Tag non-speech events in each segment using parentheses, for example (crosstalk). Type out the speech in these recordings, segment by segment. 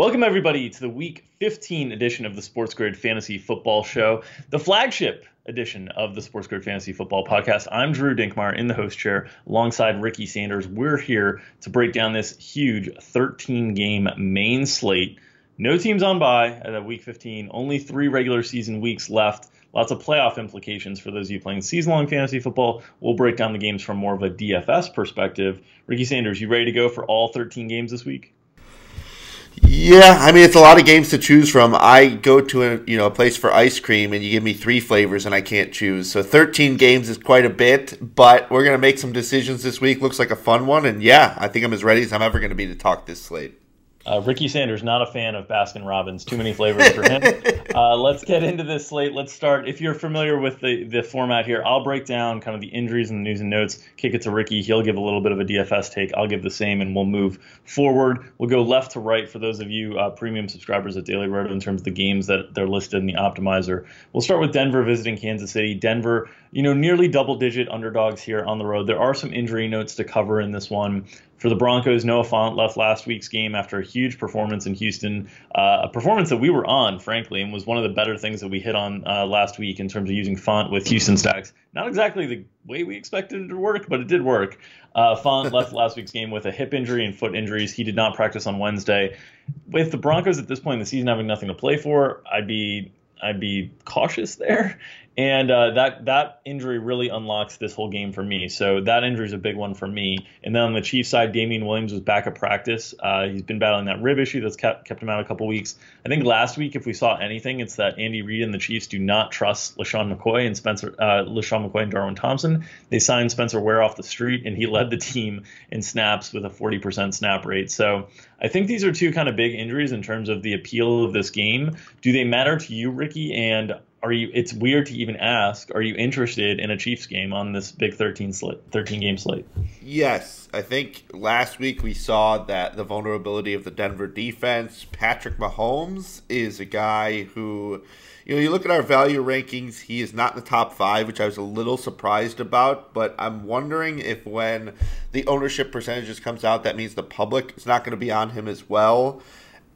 Welcome, everybody, to the Week 15 edition of the Sports Grid Fantasy Football Show, the flagship edition of the Sports Grid Fantasy Football Podcast. I'm Drew Dinkmeyer in the host chair alongside Ricky Sanders. We're here to break down this huge 13 game main slate. No teams on by at Week 15, only three regular season weeks left. Lots of playoff implications for those of you playing season long fantasy football. We'll break down the games from more of a DFS perspective. Ricky Sanders, you ready to go for all 13 games this week? Yeah, I mean it's a lot of games to choose from. I go to a you know a place for ice cream and you give me three flavors and I can't choose. So 13 games is quite a bit, but we're gonna make some decisions this week. Looks like a fun one, and yeah, I think I'm as ready as I'm ever gonna be to talk this slate. Uh, Ricky Sanders, not a fan of Baskin Robbins. Too many flavors for him. (laughs) uh, let's get into this slate. Let's start. If you're familiar with the, the format here, I'll break down kind of the injuries and the news and notes, kick it to Ricky. He'll give a little bit of a DFS take. I'll give the same, and we'll move forward. We'll go left to right for those of you uh, premium subscribers at Daily Roto in terms of the games that they're listed in the optimizer. We'll start with Denver visiting Kansas City. Denver, you know, nearly double digit underdogs here on the road. There are some injury notes to cover in this one. For the Broncos, Noah Fant left last week's game after a huge performance in Houston, uh, a performance that we were on, frankly, and was one of the better things that we hit on uh, last week in terms of using Fant with Houston stacks. Not exactly the way we expected it to work, but it did work. Uh, Fant (laughs) left last week's game with a hip injury and foot injuries. He did not practice on Wednesday. With the Broncos at this point in the season having nothing to play for, I'd be I'd be cautious there. And uh, that that injury really unlocks this whole game for me. So that injury is a big one for me. And then on the Chiefs side, Damien Williams was back at practice. Uh, he's been battling that rib issue that's kept kept him out a couple weeks. I think last week, if we saw anything, it's that Andy Reid and the Chiefs do not trust LeSean McCoy and Spencer uh, LeSean McCoy and Darwin Thompson. They signed Spencer Ware off the street, and he led the team in snaps with a 40% snap rate. So I think these are two kind of big injuries in terms of the appeal of this game. Do they matter to you, Ricky? And are you? It's weird to even ask. Are you interested in a Chiefs game on this big 13 slate, 13 game slate? Yes, I think last week we saw that the vulnerability of the Denver defense. Patrick Mahomes is a guy who, you know, you look at our value rankings, he is not in the top five, which I was a little surprised about. But I'm wondering if when the ownership percentages comes out, that means the public is not going to be on him as well.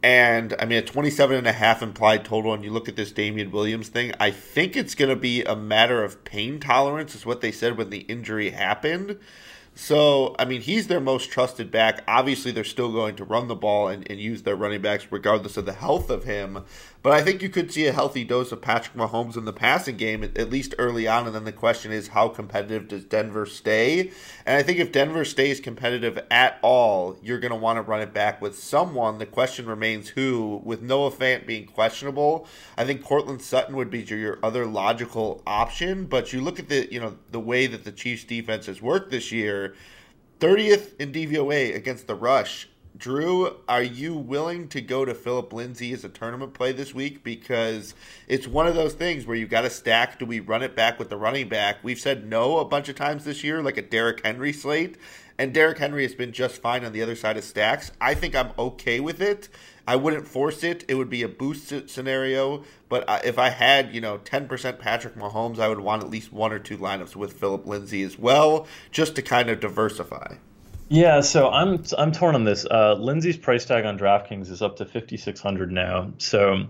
And I mean, a 27 and a half implied total, and you look at this Damien Williams thing, I think it's going to be a matter of pain tolerance, is what they said when the injury happened. So, I mean, he's their most trusted back. Obviously, they're still going to run the ball and, and use their running backs regardless of the health of him. But I think you could see a healthy dose of Patrick Mahomes in the passing game, at, least early on. And then the question is, how competitive does Denver stay? And I think if Denver stays competitive at all, you're going to want to run it back with someone. The question remains who. With Noah Fant being questionable, I think Courtland Sutton would be your other logical option. But you look at the you know the way that the Chiefs defense has worked this year, 30th in DVOA against the rush Drew, are you willing to go to Philip Lindsay as a tournament play this week? Because it's one of those things where you got to stack. Do we run it back with the running back? We've said no a bunch of times this year, like a Derrick Henry slate, and Derrick Henry has been just fine on the other side of stacks. I think I'm okay with it. I wouldn't force it. It would be a boost scenario. But if I had, you know, 10% Patrick Mahomes, I would want at least one or two lineups with Philip Lindsay as well, just to kind of diversify. Yeah, so I'm I'm torn on this. Uh, Lindsay's price tag on DraftKings is up to 5600 now, so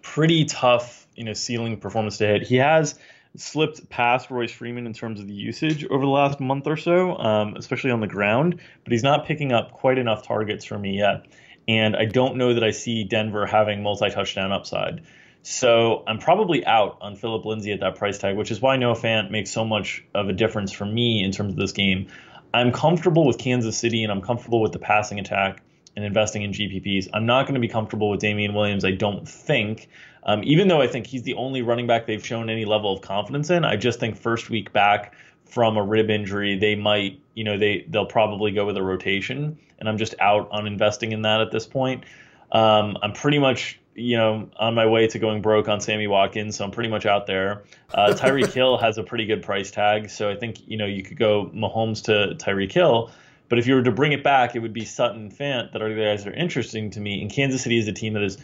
pretty tough, you know, ceiling performance to hit. He has slipped past Royce Freeman in terms of the usage over the last month or so, um, especially on the ground, but he's not picking up quite enough targets for me yet. And I don't know that I see Denver having multi touchdown upside. So I'm probably out on Philip Lindsay at that price tag, which is why Noah Fant makes so much of a difference for me in terms of this game. I'm comfortable with Kansas City and I'm comfortable with the passing attack and investing in GPPs. I'm not going to be comfortable with Damien Williams, I don't think. Um, even though I think he's the only running back they've shown any level of confidence in, I just think first week back from a rib injury, they might, you know, they they'll probably go with a rotation, and I'm just out on investing in that at this point. Um, I'm pretty much you know, on my way to going broke on Sammy Watkins, so I'm pretty much out there. Uh, (laughs) Tyreek Hill has a pretty good price tag, so I think you know you could go Mahomes to Tyreek Hill. But if you were to bring it back, it would be Sutton Fant that are the guys that are interesting to me. And Kansas City is a team that has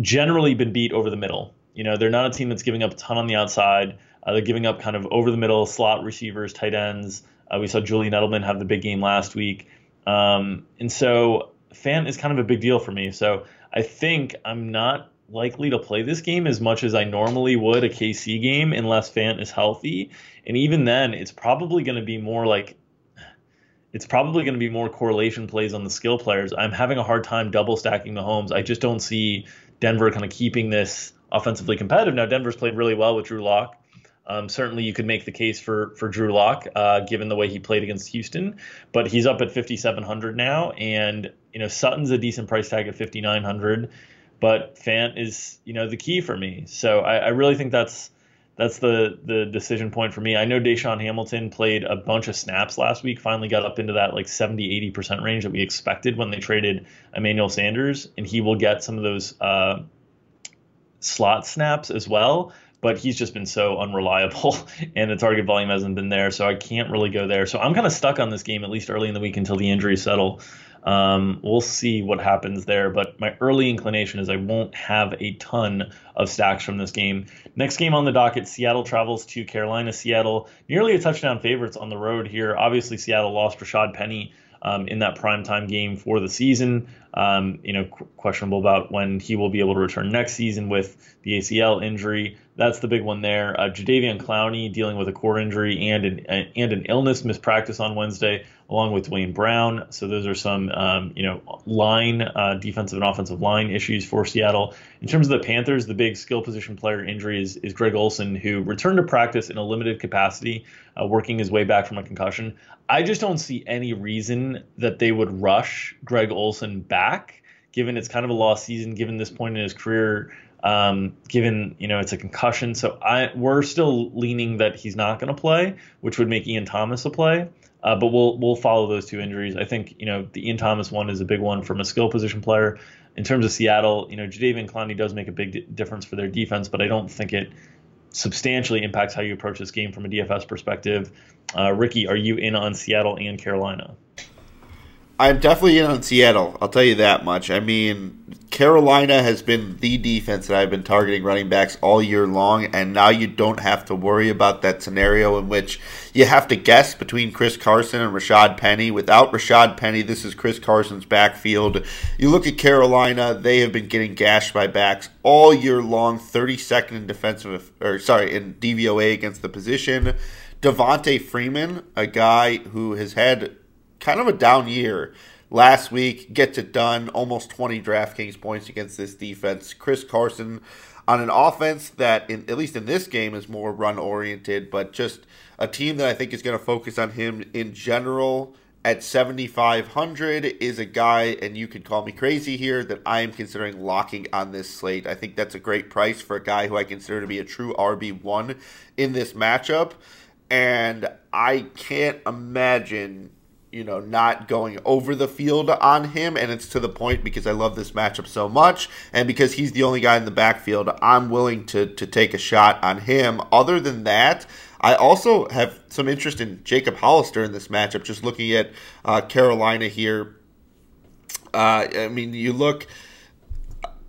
generally been beat over the middle. You know, they're not a team that's giving up a ton on the outside. Uh, they're giving up kind of over the middle slot receivers, tight ends. Uh, we saw Julian Edelman have the big game last week. Um, and so Fant is kind of a big deal for me. So I think I'm not likely to play this game as much as I normally would a KC game unless Fant is healthy. And even then, it's probably going to be more like it's probably going to be more correlation plays on the skill players. I'm having a hard time double stacking the homes. I just don't see Denver kind of keeping this offensively competitive. Now, Denver's played really well with Drew Lock. Um, certainly, you could make the case for for Drew Lock, uh, given the way he played against Houston. But he's up at 5,700 now, and you know Sutton's a decent price tag at 5,900. But Fant is you know the key for me. So I, I really think that's that's the the decision point for me. I know DaeSean Hamilton played a bunch of snaps last week, finally got up into that like 70, 80% range that we expected when they traded Emmanuel Sanders, and he will get some of those uh, slot snaps as well but he's just been so unreliable (laughs) and the target volume hasn't been there. So I can't really go there. So I'm kind of stuck on this game at least early in the week until the injuries settle. Um, we'll see what happens there, but my early inclination is I won't have a ton of stacks from this game. Next game on the docket, Seattle travels to Carolina. Seattle nearly a touchdown favorites on the road here. Obviously, Seattle lost Rashaad Penny um, in that primetime game for the season. Um, you know, qu- questionable about when he will be able to return next season with the ACL injury. That's the big one there. Uh, Jadeveon Clowney dealing with a core injury and an and an illness, missed practice on Wednesday, along with Duane Brown. So those are some um, you know line uh, defensive and offensive line issues for Seattle. In terms of the Panthers, the big skill position player injury is, is Greg Olsen, who returned to practice in a limited capacity, uh, working his way back from a concussion. I just don't see any reason that they would rush Greg Olsen back, given it's kind of a lost season, given this point in his career, um, given you know it's a concussion. So I we're still leaning that he's not going to play, which would make Ian Thomas a play. Uh, but we'll we'll follow those two injuries. I think you know the Ian Thomas one is a big one from a skill position player. In terms of Seattle, you know Jadeveon Clowney does make a big difference for their defense, but I don't think it substantially impacts how you approach this game from a DFS perspective. Uh, Ricky, are you in on Seattle and Carolina? I'm definitely in on Seattle. I'll tell you that much. I mean, Carolina has been the defense that I've been targeting running backs all year long, and now you don't have to worry about that scenario in which you have to guess between Chris Carson and Rashaad Penny. Without Rashaad Penny, this is Chris Carson's backfield. You look at Carolina; they have been getting gashed by backs all year long. 32nd in defensive, or sorry, in DVOA against the position. Devonta Freeman, a guy who has had kind of a down year. Last week, gets it done, almost 20 DraftKings points against this defense. Chris Carson on an offense that, in, at least in this game, is more run oriented, but just a team that I think is going to focus on him in general at 7,500 is a guy, and you can call me crazy here, that I am considering locking on this slate. I think that's a great price for a guy who I consider to be a true RB1 in this matchup. And I can't imagine you know, not going over the field on him. And it's to the point because I love this matchup so much. And because he's the only guy in the backfield, I'm willing to, to take a shot on him. Other than that, I also have some interest in Jacob Hollister in this matchup, just looking at uh, Carolina here. Uh, I mean, you look.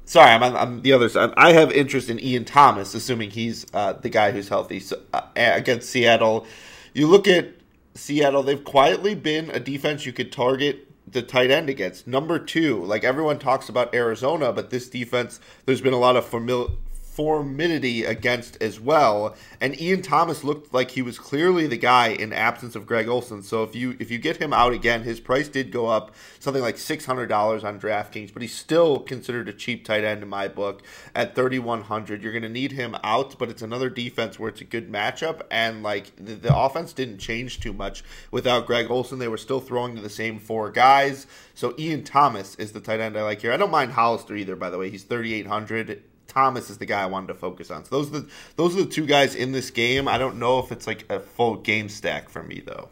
Sorry, I'm on, the other side. I have interest in Ian Thomas, assuming he's uh, the guy who's healthy. So, uh, against Seattle, you look at Seattle, they've quietly been a defense you could target the tight end against. Number two, like everyone talks about Arizona, but this defense, there's been a lot of familiar formidity against as well. And Ian Thomas looked like he was clearly the guy in absence of Greg Olsen. So if you if you get him out again, his price did go up something like six hundred dollars on DraftKings, but he's still considered a cheap tight end in my book at thirty one hundred. You're going to need him out, but it's another defense where it's a good matchup, and like the, the offense didn't change too much without Greg Olsen. They were still throwing to the same four guys. So Ian Thomas is the tight end I like here. I don't mind Hollister either, by the way. He's thirty eight hundred Thomas is the guy I wanted to focus on. So those are the those are the two guys in this game. I don't know if it's like a full game stack for me though.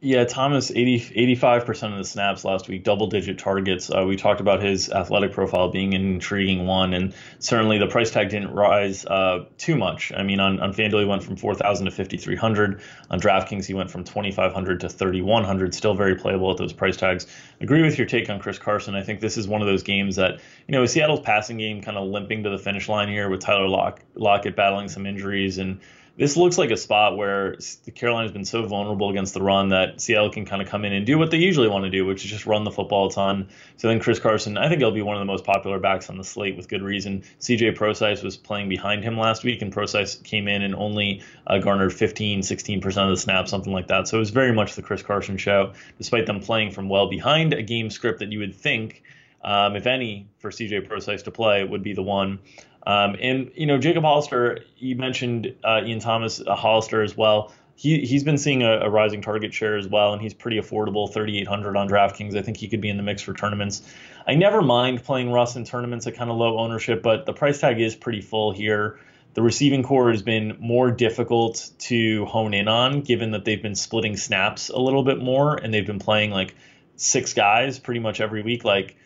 Yeah, Thomas, 85 percent of the snaps last week, double digit targets. Uh, we talked about his athletic profile being an intriguing one, and certainly the price tag didn't rise uh, too much. I mean, on, on FanDuel, he went from 4,000 to 5,300. On DraftKings, he went from 2,500 to 3,100. Still very playable at those price tags. Agree with your take on Chris Carson. I think this is one of those games that, you know, Seattle's passing game kind of limping to the finish line here with Tyler Lock- Lockett battling some injuries and this looks like a spot where Carolina's been so vulnerable against the run that Seattle can kind of come in and do what they usually want to do, which is just run the football a ton. So then Chris Carson, I think he'll be one of the most popular backs on the slate with good reason. CJ Prosise was playing behind him last week, and Prosise came in and only uh, garnered 15, 16% of the snaps, something like that. So it was very much the Chris Carson show, despite them playing from well behind a game script that you would think, um, if any, for CJ Prosise to play would be the one. Um, and you know, Jacob Hollister, you mentioned uh, Ian Thomas uh, Hollister as well. He he's been seeing a, a, rising target share as well, and he's pretty affordable, 3,800 on DraftKings. I think he could be in the mix for tournaments. I never mind playing Russ in tournaments at kind of low ownership, but the price tag is pretty full here. The receiving corps has been more difficult to hone in on, given that they've been splitting snaps a little bit more, and they've been playing like six guys pretty much every week. Like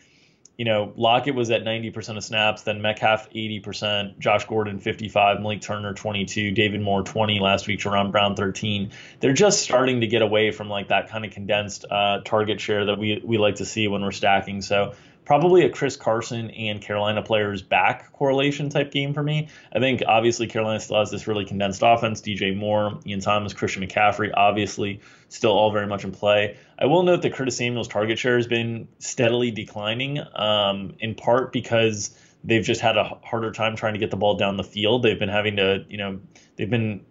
you know, Lockett was at 90% of snaps, then Metcalf 80%, Josh Gordon 55, Malik Turner 22, David Moore 20 last week, Jaron Brown 13. They're just starting to get away from like that kind of condensed uh, target share that we we like to see when we're stacking. So probably a Chris Carson and Carolina players back correlation type game for me. I think obviously Carolina still has this really condensed offense. DJ Moore, Ian Thomas, Christian McCaffrey, obviously still all very much in play. I will note that Curtis Samuel's target share has been steadily declining, um, in part because they've just had a harder time trying to get the ball down the field. They've been having to, you know, they've been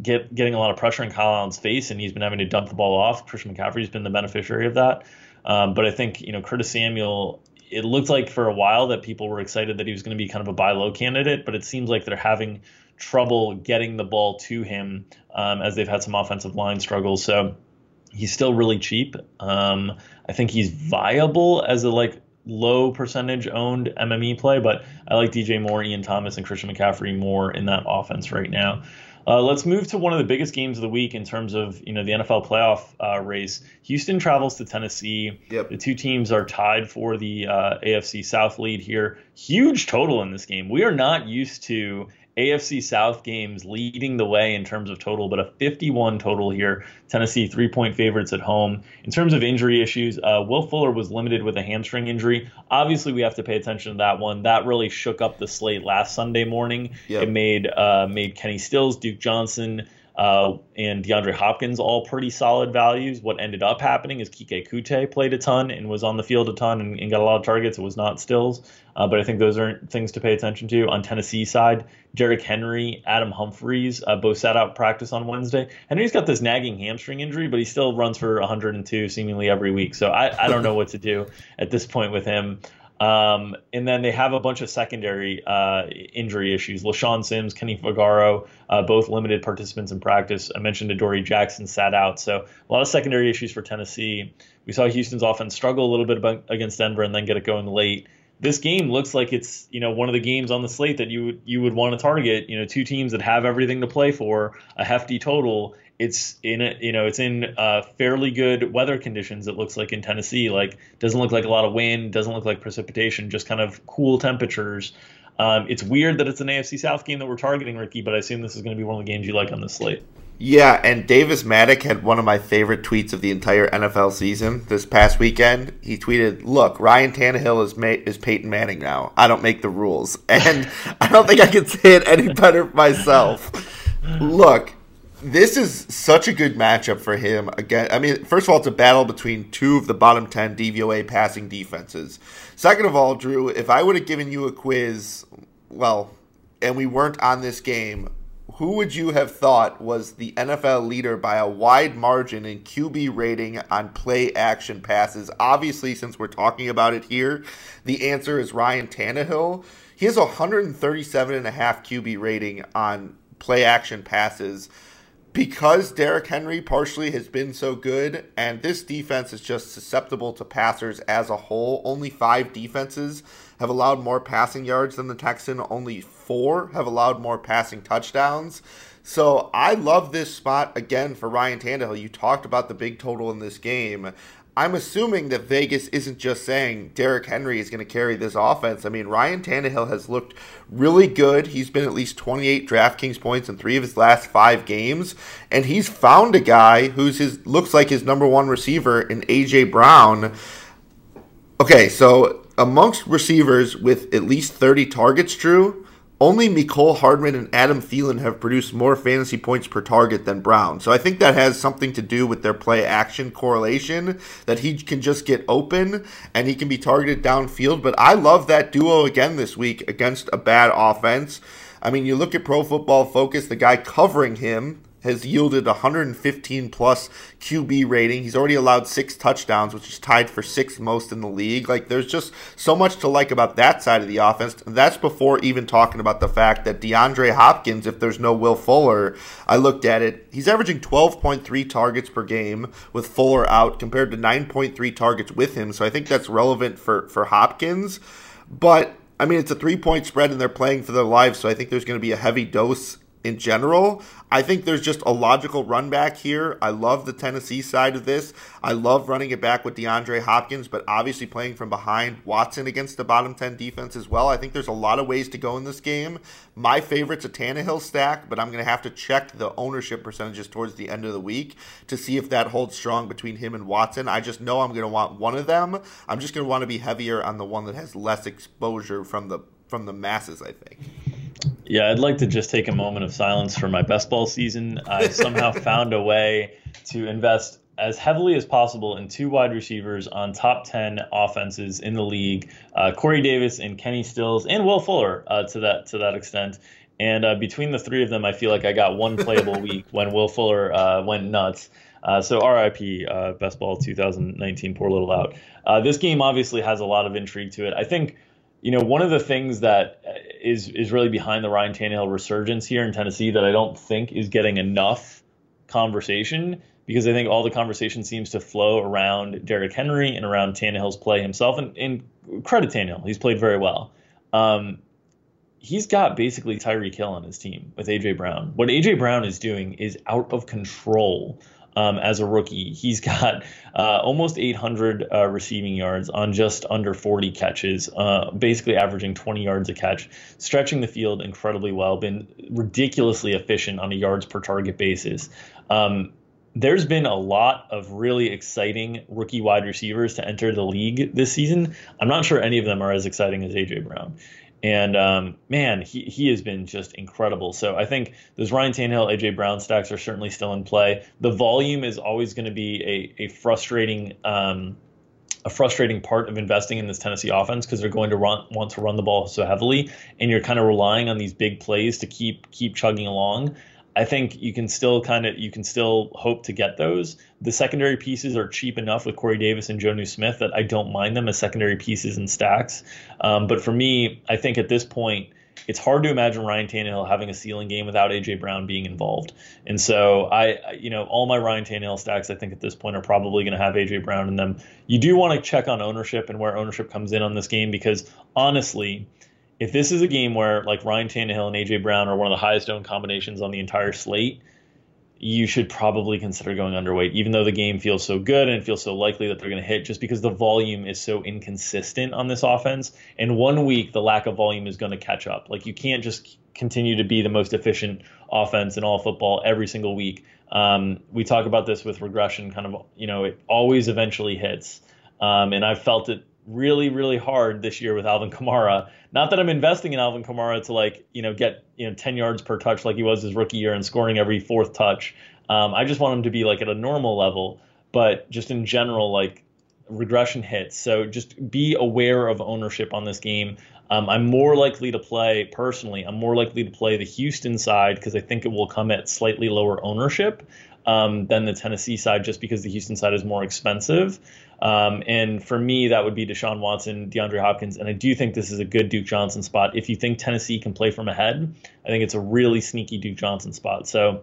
get getting a lot of pressure in Kyle Allen's face, and he's been having to dump the ball off. Christian McCaffrey's been the beneficiary of that. Um, but I think you know Curtis Samuel. It looked like for a while that people were excited that he was going to be kind of a buy low candidate, but it seems like they're having trouble getting the ball to him um, as they've had some offensive line struggles. So he's still really cheap. Um, I think he's viable as a like low percentage owned MME play, but I like DJ Moore, Ian Thomas, and Christian McCaffrey more in that offense right now. Uh, let's move to one of the biggest games of the week in terms of you know the NFL playoff uh, race. Houston travels to Tennessee. Yep. The two teams are tied for the uh, AFC South lead here. Huge total in this game. We are not used to AFC South games leading the way in terms of total, but a 51 total here. Tennessee three point favorites at home. In terms of injury issues, uh, Will Fuller was limited with a hamstring injury. Obviously, we have to pay attention to that one. That really shook up the slate last Sunday morning. Yep. It made uh, made Kenny Stills, Duke Johnson, uh, and DeAndre Hopkins all pretty solid values. What ended up happening is Keke Coutee played a ton and was on the field a ton and, and got a lot of targets. It was not Stills, uh, but I think those are things to pay attention to. On Tennessee side, Derrick Henry, Adam Humphries uh, both sat out practice on Wednesday. Henry's got this nagging hamstring injury, but he still runs for 102 seemingly every week. So I, I don't know what to do at this point with him. Um, and then they have a bunch of secondary uh, injury issues. LeShaun Sims, Kenny Vaccaro, uh, both limited participants in practice. I mentioned Adoree Jackson sat out. So a lot of secondary issues for Tennessee. We saw Houston's offense struggle a little bit against Denver and then get it going late. This game looks like it's you know one of the games on the slate that you would you would want to target. You know, two teams that have everything to play for, a hefty total, it's in a, you know it's in uh, fairly good weather conditions. It looks like in Tennessee, like doesn't look like a lot of wind, doesn't look like precipitation, just kind of cool temperatures. Um, it's weird that it's an AFC South game that we're targeting, Ricky, but I assume this is going to be one of the games you like on this slate. Yeah, and Davis Mattek had one of my favorite tweets of the entire NFL season this past weekend. He tweeted, "Look, Ryan Tannehill is Ma- is Peyton Manning now. I don't make the rules, (laughs) and I don't think I can say it any better myself. Look, this is such a good matchup for him. Again, I mean, first of all, it's a battle between two of the bottom ten DVOA passing defenses. Second of all, Drew, if I would have given you a quiz, well, and we weren't on this game, who would you have thought was the NFL leader by a wide margin in QB rating on play action passes? Obviously, since we're talking about it here, the answer is Ryan Tannehill. He has a 137 and a half QB rating on play action passes because Derrick Henry partially has been so good, and this defense is just susceptible to passers as a whole. Only five defenses have allowed more passing yards than the Texan. Only four have allowed more passing touchdowns. So I love this spot again for Ryan Tannehill. You talked about the big total in this game. I'm assuming that Vegas isn't just saying Derrick Henry is going to carry this offense. I mean, Ryan Tannehill has looked really good. He's been at least 28 DraftKings points in three of his last five games, and he's found a guy who's his looks like his number one receiver in AJ Brown. Okay, so amongst receivers with at least 30 targets, Drew, only Mecole Hardman and Adam Thielen have produced more fantasy points per target than Brown. So I think that has something to do with their play action correlation that he can just get open and he can be targeted downfield. But I love that duo again this week against a bad offense. I mean, you look at Pro Football Focus, the guy covering him has yielded 115 plus QB rating. He's already allowed six touchdowns, which is tied for sixth most in the league. Like, there's just so much to like about that side of the offense. And that's before even talking about the fact that DeAndre Hopkins, if there's no Will Fuller, I looked at it, he's averaging 12.3 targets per game with Fuller out compared to 9.3 targets with him. So I think that's relevant for, for Hopkins. But I mean, it's a three point spread and they're playing for their lives. So I think there's going to be a heavy dose in general. I think there's just a logical run back here. I love the Tennessee side of this. I love running it back with DeAndre Hopkins, but obviously playing from behind Watson against the bottom 10 defense as well. I think there's a lot of ways to go in this game. My favorite's a Tannehill stack, but I'm going to have to check the ownership percentages towards the end of the week to see if that holds strong between him and Watson. I just know I'm going to want one of them. I'm just going to want to be heavier on the one that has less exposure from the from the masses, I think. Yeah, I'd like to just take a moment of silence for my best ball season. I somehow (laughs) found a way to invest as heavily as possible in two wide receivers on top 10 offenses in the league uh, Corey Davis and Kenny Stills and Will Fuller uh, to that to that extent. And uh, between the three of them, I feel like I got one playable (laughs) week when Will Fuller uh, went nuts. Uh, so RIP, uh, best ball 2019, poor little out. this game obviously has a lot of intrigue to it. I think you know, one of the things that is is really behind the Ryan Tannehill resurgence here in Tennessee that I don't think is getting enough conversation because I think all the conversation seems to flow around Derrick Henry and around Tannehill's play himself. And, and credit Tannehill, he's played very well. Um, he's got basically Tyreek Hill on his team with AJ Brown. What AJ Brown is doing is out of control um, as a rookie. He's got uh, almost 800 uh, receiving yards on just under 40 catches, uh, basically averaging 20 yards a catch, stretching the field incredibly well, been ridiculously efficient on a yards per target basis. Um, there's been a lot of really exciting rookie wide receivers to enter the league this season. I'm not sure any of them are as exciting as AJ Brown. And um, man, he, he has been just incredible. So I think those Ryan Tannehill, AJ Brown stacks are certainly still in play. The volume is always going to be a, a frustrating um, a frustrating part of investing in this Tennessee offense because they're going to run, want to run the ball so heavily, and you're kind of relying on these big plays to keep keep chugging along. I think you can still kind of you can still hope to get those. The secondary pieces are cheap enough with Corey Davis and Jonnu Smith that I don't mind them as secondary pieces and stacks. Um, but for me, I think at this point, it's hard to imagine Ryan Tannehill having a ceiling game without AJ Brown being involved. And so I, you know, all my Ryan Tannehill stacks I think at this point are probably going to have AJ Brown in them. You do want to check on ownership and where ownership comes in on this game because honestly if this is a game where like Ryan Tannehill and AJ Brown are one of the highest owned combinations on the entire slate, you should probably consider going underweight, even though the game feels so good and it feels so likely that they're going to hit, just because the volume is so inconsistent on this offense. And one week, the lack of volume is going to catch up. Like you can't just continue to be the most efficient offense in all football every single week. Um, we talk about this with regression, kind of, you know, it always eventually hits. Um, and I've felt it really, really hard this year with Alvin Kamara. Not that I'm investing in Alvin Kamara to like, you know, get you know 10 yards per touch like he was his rookie year and scoring every fourth touch. Um, I just want him to be like at a normal level, but just in general, like regression hits. So just be aware of ownership on this game. Um, I'm more likely to play personally. I'm more likely to play the Houston side because I think it will come at slightly lower ownership um, than the Tennessee side, just because the Houston side is more expensive. Um, and for me, that would be Deshaun Watson, DeAndre Hopkins. And I do think this is a good Duke Johnson spot. If you think Tennessee can play from ahead, I think it's a really sneaky Duke Johnson spot. So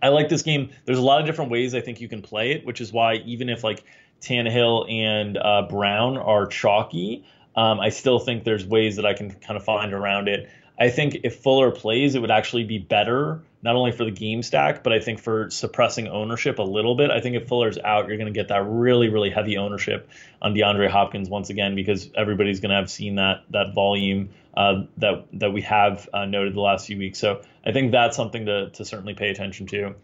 I like this game. There's a lot of different ways I think you can play it, which is why even if like Tannehill and uh, Brown are chalky, um, I still think there's ways that I can kind of find around it. I think if Fuller plays, it would actually be better, not only for the game stack, but I think for suppressing ownership a little bit. I think if Fuller's out, you're going to get that really, really heavy ownership on DeAndre Hopkins once again because everybody's going to have seen that that volume uh, that that we have uh, noted the last few weeks. So I think that's something to to certainly pay attention to.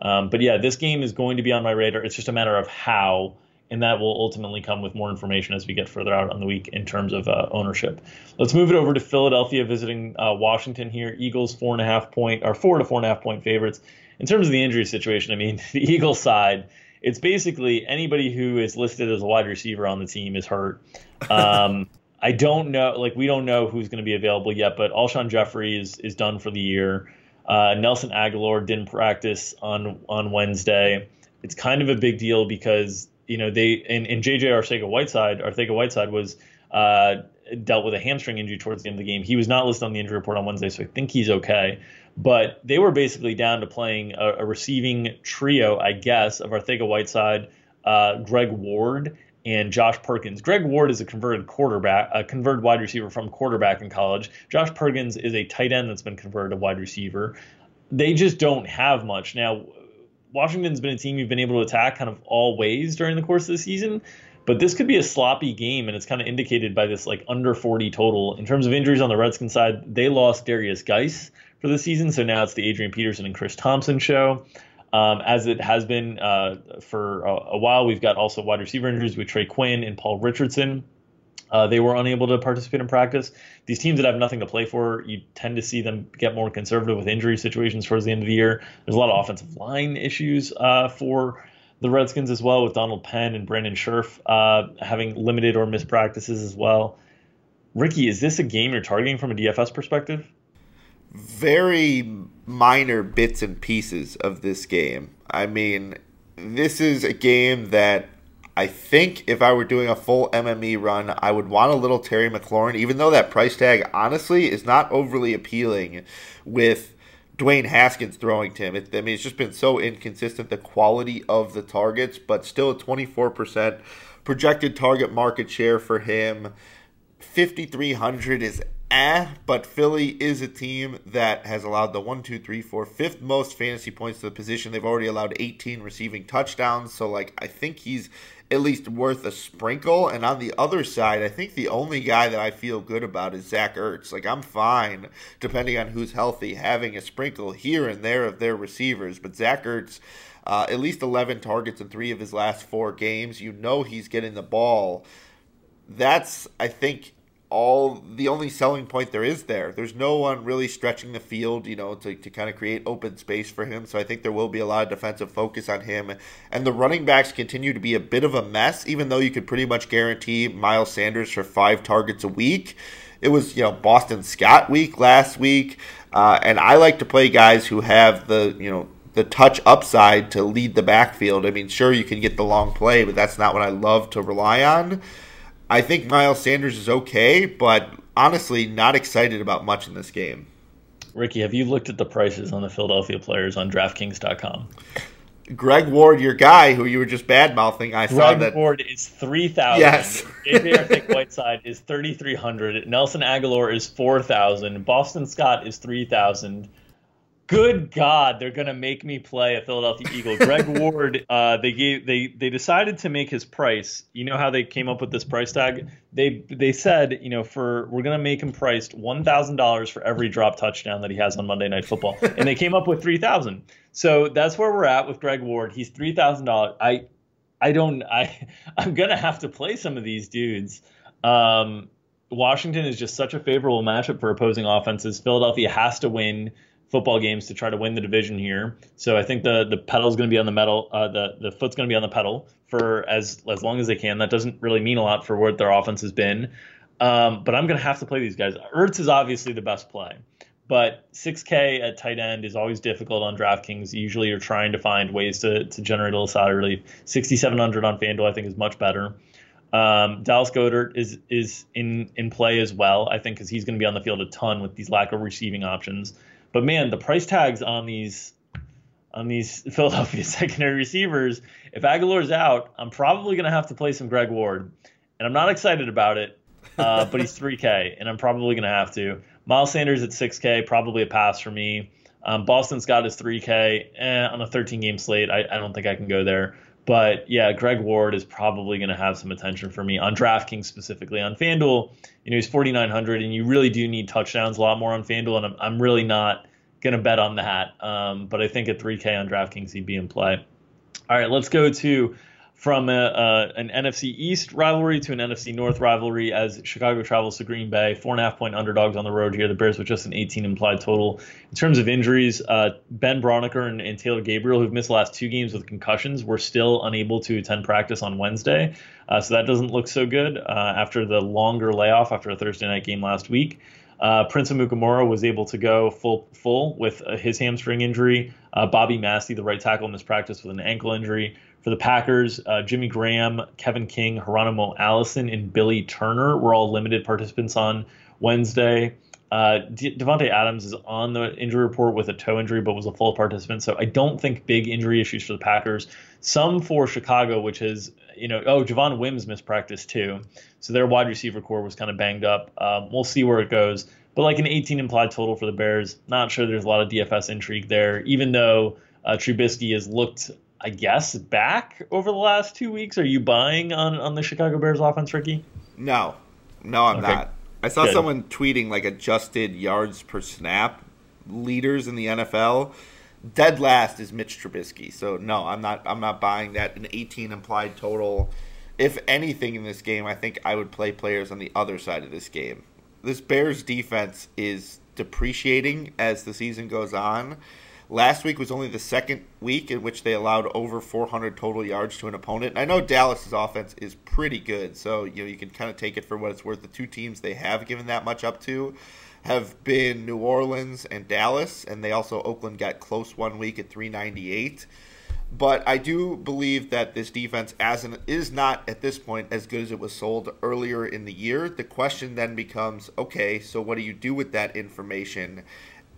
Um, but yeah, this game is going to be on my radar. It's just a matter of how and that will ultimately come with more information as we get further out on the week in terms of uh, ownership. Let's move it over to Philadelphia visiting uh, Washington here. Eagles four and a half point or four to four and a half point favorites. In terms of the injury situation, I mean (laughs) the Eagles side, it's basically anybody who is listed as a wide receiver on the team is hurt. Um, (laughs) I don't know, like we don't know who's going to be available yet, but Alshon Jeffery is is done for the year. Uh, Nelson Agholor didn't practice on on Wednesday. It's kind of a big deal because you know, they and, and JJ Arcega Whiteside, Arcega Whiteside was uh, dealt with a hamstring injury towards the end of the game. He was not listed on the injury report on Wednesday, so I think he's okay. But they were basically down to playing a, a receiving trio, I guess, of Arcega Whiteside, uh, Greg Ward, and Josh Perkins. Greg Ward is a converted quarterback, a converted wide receiver from quarterback in college. Josh Perkins is a tight end that's been converted to wide receiver. They just don't have much. Now, Washington's been a team you've been able to attack kind of all ways during the course of the season. But this could be a sloppy game, and it's kind of indicated by this like under 40 total. In terms of injuries on the Redskins side, they lost Derrius Guice for the season, so now it's the Adrian Peterson and Chris Thompson show. Um, as it has been uh, for a, a, while, we've got also wide receiver injuries with Trey Quinn and Paul Richardson. Uh, they were unable to participate in practice. These teams that have nothing to play for, you tend to see them get more conservative with injury situations towards the end of the year. There's a lot of offensive line issues uh, for the Redskins as well, with Donald Penn and Brandon Scherff uh, having limited or missed practices as well. Ricky, is this a game you're targeting from a DFS perspective? Very minor bits and pieces of this game. I mean, this is a game that I think if I were doing a full MME run, I would want a little Terry McLaurin, even though that price tag honestly is not overly appealing with Dwayne Haskins throwing to him. It, I mean, it's just been so inconsistent, the quality of the targets, but still a 24% projected target market share for him. 5,300 is eh, but Philly is a team that has allowed the one, two, three, four, fifth most fantasy points to the position. They've already allowed 18 receiving touchdowns. So, like, I think he's at least worth a sprinkle. And on the other side, I think the only guy that I feel good about is Zach Ertz. Like I'm fine, depending on who's healthy, having a sprinkle here and there of their receivers. But Zach Ertz, uh, at least 11 targets in three of his last four games. You know he's getting the ball. That's I think all the only selling point there is there. There's no one really stretching the field, you know, to, to kind of create open space for him. So I think there will be a lot of defensive focus on him. And the running backs continue to be a bit of a mess, even though you could pretty much guarantee Miles Sanders for five targets a week. It was, you know, Boston Scott week last week. Uh, and I like to play guys who have the, you know, the touch upside to lead the backfield. I mean, sure, you can get the long play, but that's not what I love to rely on. I think Miles Sanders is okay, but honestly, not excited about much in this game. Ricky, have you looked at the prices on the Philadelphia players on DraftKings.com? Greg Ward, your guy, who you were just bad mouthing, I Greg saw that. Ward is three thousand. Yes. (laughs) JJ Whiteside is thirty three hundred. Nelson Agholor is four thousand. Boston Scott is three thousand. Good God, they're gonna make me play a Philadelphia Eagle. Greg (laughs) Ward, uh, they gave they they decided to make his price. You know how they came up with this price tag? They they said, you know, for we're gonna make him priced one thousand dollars for every drop touchdown that he has on Monday Night Football, and they came up with three thousand. So that's where we're at with Greg Ward. He's three thousand dollars. I I don't I (laughs) I'm gonna have to play some of these dudes. Um, Washington is just such a favorable matchup for opposing offenses. Philadelphia has to win football games to try to win the division here. So I think the the pedal's going to be on the metal. Uh, the the foot's going to be on the pedal for as as long as they can. That doesn't really mean a lot for what their offense has been. Um, but I'm going to have to play these guys. Ertz is obviously the best play, but 6K at tight end is always difficult on DraftKings. Usually, you're trying to find ways to to generate a little salary relief. 6,700 on FanDuel, I think, is much better. Um, Dallas Goedert is is in in play as well. I think because he's going to be on the field a ton with these lack of receiving options. But man, the price tags on these on these (laughs) Philadelphia secondary receivers, if Agholor's out, I'm probably going to have to play some Greg Ward, and I'm not excited about it. (laughs) Uh, but he's 3K, and I'm probably going to have to. Miles Sanders at 6K, probably a pass for me. Um, Boston Scott is 3K eh, on a 13 game slate. I, I don't think I can go there. But yeah, Greg Ward is probably going to have some attention for me on DraftKings specifically. On FanDuel, you know, he's 4,900, and you really do need touchdowns a lot more on FanDuel, and I'm, I'm really not going to bet on that. Um, but I think at 3K on DraftKings, he'd be in play. All right, let's go to from a, an NFC East rivalry to an NFC North rivalry as Chicago travels to Green Bay. Four and a half point underdogs on the road here. The Bears with just an 18 implied total. In terms of injuries, uh, Ben Braunecker and, and, Taylor Gabriel, who've missed the last two games with concussions, were still unable to attend practice on Wednesday. Uh, so that doesn't look so good uh, after the longer layoff after a Thursday night game last week. Uh, Prince Amukamara was able to go full full with uh, his hamstring injury. Uh, Bobby Massie, the right tackle, mispracticed with an ankle injury. For the Packers, uh, Jimmy Graham, Kevin King, Geronimo Allison, and Billy Turner were all limited participants on Wednesday. Uh, De- Davante Adams is on the injury report with a toe injury, but was a full participant. So I don't think big injury issues for the Packers. Some for Chicago, which is you know, oh, Javon Wims missed practice too. So their wide receiver corps was kind of banged up. Um, we'll see where it goes. But like an 18 implied total for the Bears, not sure there's a lot of DFS intrigue there, even though uh, Trubisky has looked I guess, back over the last two weeks. Are you buying on, on the Chicago Bears offense, Ricky? No, no, I'm okay. not. I saw Good. someone tweeting like adjusted yards per snap leaders in the NFL. Dead last is Mitch Trubisky. So no, I'm not. I'm not buying that. An 18 implied total. If anything in this game, I think I would play players on the other side of this game. This Bears defense is depreciating as the season goes on Last week was only the second week in which they allowed over 400 total yards to an opponent. And I know Dallas's offense is pretty good, so you know you can kind of take it for what it's worth. The two teams they have given that much up to have been New Orleans and Dallas, and they also Oakland got close one week at 398. But I do believe that this defense as an, is not at this point as good as it was sold earlier in the year. The question then becomes, okay, so what do you do with that information?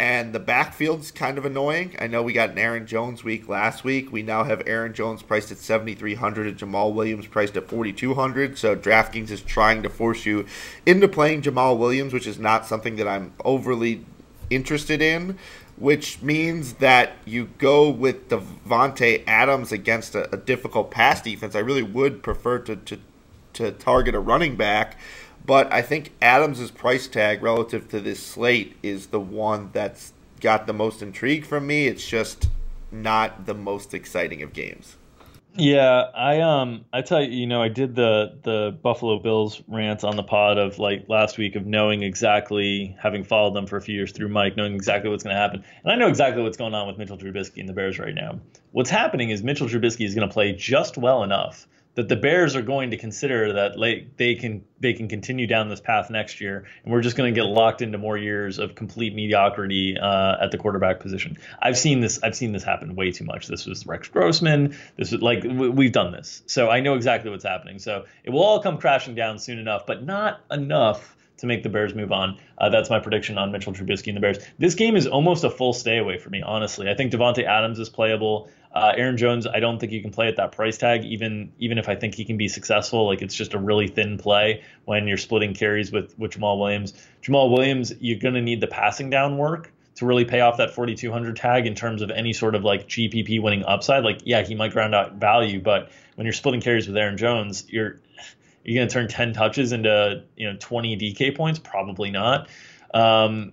And the backfield's kind of annoying. I know we got an Aaron Jones week last week. We now have Aaron Jones priced at 7300 and Jamaal Williams priced at 4200 So DraftKings is trying to force you into playing Jamaal Williams, which is not something that I'm overly interested in, which means that you go with Davante Adams against a, a difficult pass defense. I really would prefer to, to, to target a running back but I think Adams' price tag relative to this slate is the one that's got the most intrigue from me. It's just not the most exciting of games. Yeah, I um I tell you, you know, I did the the Buffalo Bills rant on the pod of like last week of knowing exactly having followed them for a few years through Mike, knowing exactly what's going to happen. And I know exactly what's going on with Mitchell Trubisky and the Bears right now. What's happening is Mitchell Trubisky is going to play just well enough that the Bears are going to consider that like they can they can continue down this path next year, and we're just going to get locked into more years of complete mediocrity uh, at the quarterback position. I've seen this. I've seen this happen way too much. This was Rex Grossman. This was like we've done this, so I know exactly what's happening. So it will all come crashing down soon enough, but not enough to make the Bears move on. Uh, that's my prediction on Mitchell Trubisky and the Bears. This game is almost a full stay away for me, honestly. I think Davante Adams is playable. Uh, Aaron Jones, I don't think you can play at that price tag, even even if I think he can be successful. Like it's just a really thin play when you're splitting carries with with Jamaal Williams. Jamaal Williams, you're going to need the passing down work to really pay off that 4,200 tag in terms of any sort of like GPP winning upside. Like, yeah, he might ground out value, but when you're splitting carries with Aaron Jones, you're you're going to turn 10 touches into you know 20 DK points? Probably not. Um,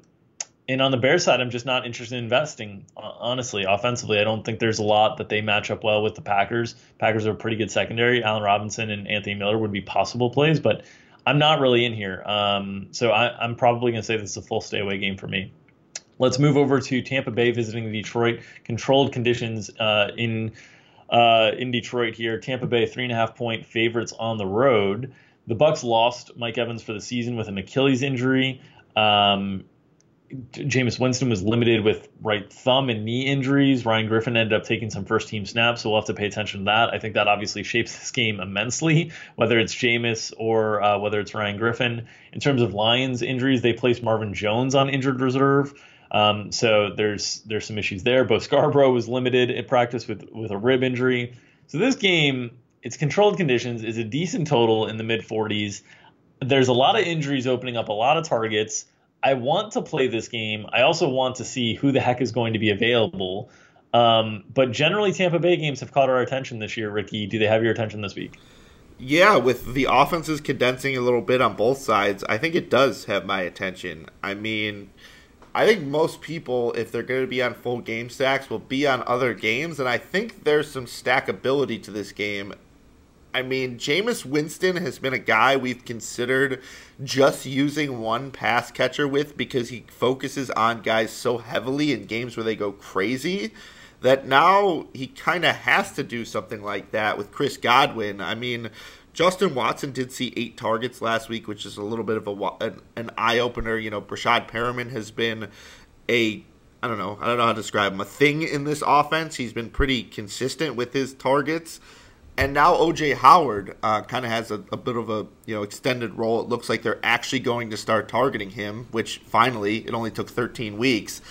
and on the Bears side, I'm just not interested in investing. Honestly, offensively, I don't think there's a lot that they match up well with the Packers. Packers are a pretty good secondary. Allen Robinson and Anthony Miller would be possible plays, but I'm not really in here. Um, so I, am probably going to say this is a full stay away game for me. Let's move over to Tampa Bay visiting Detroit. Controlled conditions uh, in uh, in Detroit here. Tampa Bay three and a half point favorites on the road. The Bucs lost Mike Evans for the season with an Achilles injury. Um, Jameis Winston was limited with right thumb and knee injuries. Ryan Griffin ended up taking some first team snaps, so we'll have to pay attention to that. I think that obviously shapes this game immensely, whether it's Jameis or uh, whether it's Ryan Griffin. In terms of Lions injuries, they placed Marvin Jones on injured reserve. Um, so there's there's some issues there. Bo Scarborough was limited in practice with with a rib injury. So this game, it's controlled conditions, is a decent total in the mid 40s. There's a lot of injuries opening up a lot of targets. I want to play this game. I also want to see who the heck is going to be available. Um, but generally, Tampa Bay games have caught our attention this year. Ricky, do they have your attention this week? Yeah, with the offenses condensing a little bit on both sides, I think it does have my attention. I mean, I think most people, if they're going to be on full game stacks, will be on other games, and I think there's some stackability to this game I mean, Jameis Winston has been a guy we've considered just using one pass catcher with because he focuses on guys so heavily in games where they go crazy that now he kind of has to do something like that with Chris Godwin. I mean, Justin Watson did see eight targets last week, which is a little bit of a an, an eye opener. You know, Breshad Perriman has been a I don't know I don't know how to describe him a thing in this offense. He's been pretty consistent with his targets and now OJ Howard uh, kind of has a, a, bit of a you know extended role. It looks like they're actually going to start targeting him, which finally it only took 13 weeks.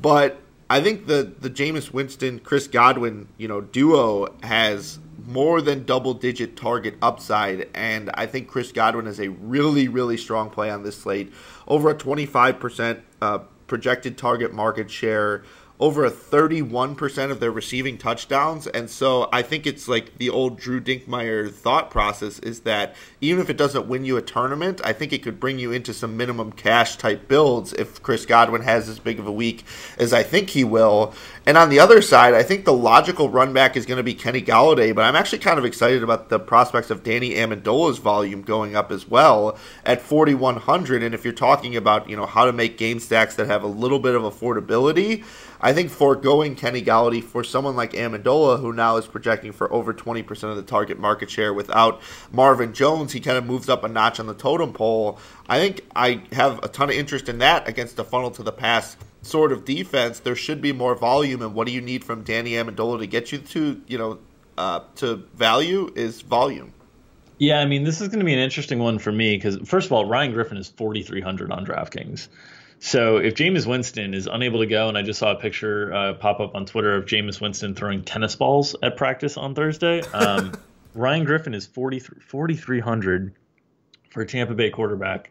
But I think the the Jameis Winston Chris Godwin you know duo has more than double digit target upside, and I think Chris Godwin is a really really strong play on this slate. Over a 25 percent uh, projected target market share over a 31% of their receiving touchdowns. And so I think it's like the old Drew Dinkmeyer thought process is that even if it doesn't win you a tournament, I think it could bring you into some minimum cash type builds if Chris Godwin has as big of a week as I think he will. And on the other side, I think the logical run back is going to be Kenny Golladay, but I'm actually kind of excited about the prospects of Danny Amendola's volume going up as well at 4,100. And if you're talking about, you know, how to make game stacks that have a little bit of affordability, I think foregoing Kenny Golladay for someone like Amendola, who now is projecting for over 20% of the target market share without Marvin Jones, he kind of moves up a notch on the totem pole. I think I have a ton of interest in that against a funnel to the pass sort of defense. There should be more volume, and what do you need from Danny Amendola to get you to, you know, uh, to value is volume. Yeah, I mean, this is going to be an interesting one for me because, first of all, Ryan Griffin is 4,300 on DraftKings. So if Jameis Winston is unable to go, and I just saw a picture uh, pop up on Twitter of Jameis Winston throwing tennis balls at practice on Thursday, um, (laughs) Ryan Griffin is 4,300 for Tampa Bay quarterback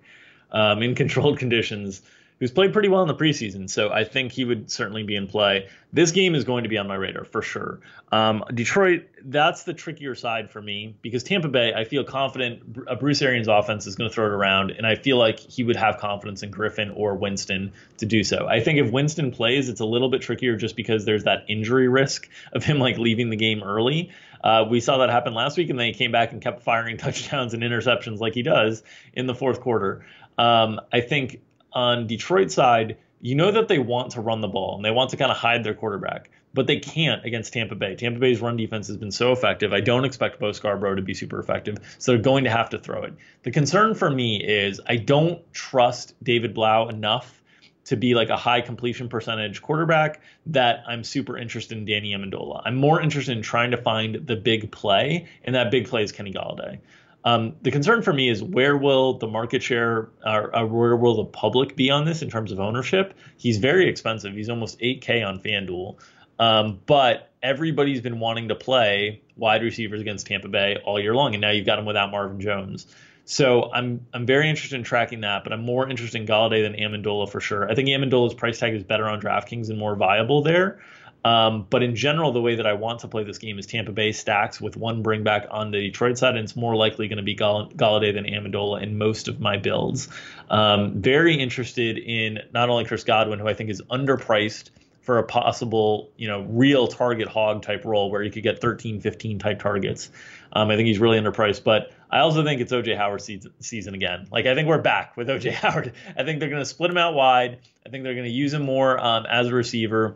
um, in controlled conditions who's played pretty well in the preseason. So I think he would certainly be in play. This game is going to be on my radar for sure. Um, Detroit, that's the trickier side for me because Tampa Bay, I feel confident uh, Bruce Arians' offense is going to throw it around, and I feel like he would have confidence in Griffin or Winston to do so. I think if Winston plays, it's a little bit trickier just because there's that injury risk of him like leaving the game early. Uh, we saw that happen last week, and then he came back and kept firing (laughs) touchdowns and interceptions like he does in the fourth quarter. Um, I think on Detroit side, you know that they want to run the ball and they want to kind of hide their quarterback, but they can't against Tampa Bay. Tampa Bay's run defense has been so effective. I don't expect Bo Scarborough to be super effective, so they're going to have to throw it. The concern for me is I don't trust David Blough enough to be like a high completion percentage quarterback that I'm super interested in Danny Amendola. I'm more interested in trying to find the big play, and that big play is Kenny Golladay. Um, the concern for me is where will the market share or, or, where will the public be on this in terms of ownership? He's very expensive. He's almost 8K on FanDuel. Um, but everybody's been wanting to play wide receivers against Tampa Bay all year long, and now you've got them without Marvin Jones. So I'm I'm very interested in tracking that, but I'm more interested in Golladay than Amendola for sure. I think Amendola's price tag is better on DraftKings and more viable there. Um, but in general, the way that I want to play this game is Tampa Bay stacks with one bring back on the Detroit side, and it's more likely going to be Gall- Golladay than Amendola in most of my builds. Um, very interested in not only Chris Godwin, who I think is underpriced for a possible, you know, real target hog type role where you could get 13, 15 type targets. Um, I think he's really underpriced, but I also think it's OJ Howard season again. Like I think we're back with OJ Howard. (laughs) I think they're going to split him out wide. I think they're going to use him more um, as a receiver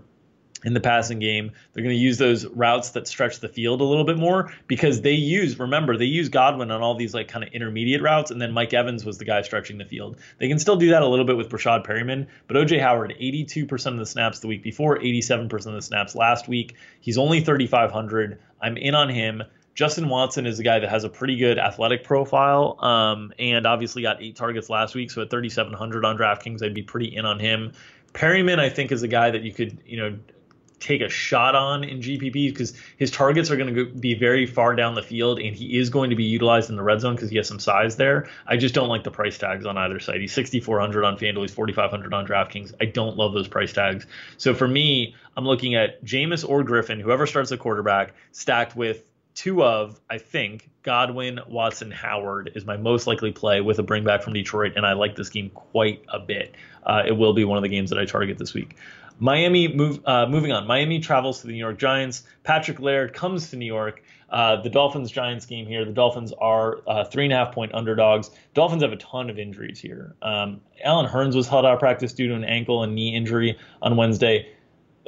in the passing game. They're going to use those routes that stretch the field a little bit more because they use, remember, they use Godwin on all these like kind of intermediate routes, and then Mike Evans was the guy stretching the field. They can still do that a little bit with Breshad Perriman, but OJ Howard, 82% of the snaps the week before, 87% of the snaps last week. He's only 3,500. I'm in on him. Justin Watson is a guy that has a pretty good athletic profile, um, and obviously got eight targets last week. So at 3,700 on DraftKings, I'd be pretty in on him. Perriman, I think, is a guy that you could, you know, take a shot on in GPP because his targets are going to be very far down the field and he is going to be utilized in the red zone because he has some size there. I just don't like the price tags on either side. He's 6,400 on FanDuel, he's 4,500 on DraftKings. I don't love those price tags. So for me, I'm looking at Jameis or Griffin, whoever starts the quarterback, stacked with two of, I think, Godwin, Watson, Howard is my most likely play with a bring back from Detroit, and I like this game quite a bit. Uh, it will be one of the games that I target this week. Miami move uh, moving on. Miami travels to the New York Giants. Patrick Laird comes to New York. Uh, the Dolphins Giants game here. The Dolphins are uh, three and a half point underdogs. Dolphins have a ton of injuries here. Um, Allen Hurns was held out of practice due to an ankle and knee injury on Wednesday.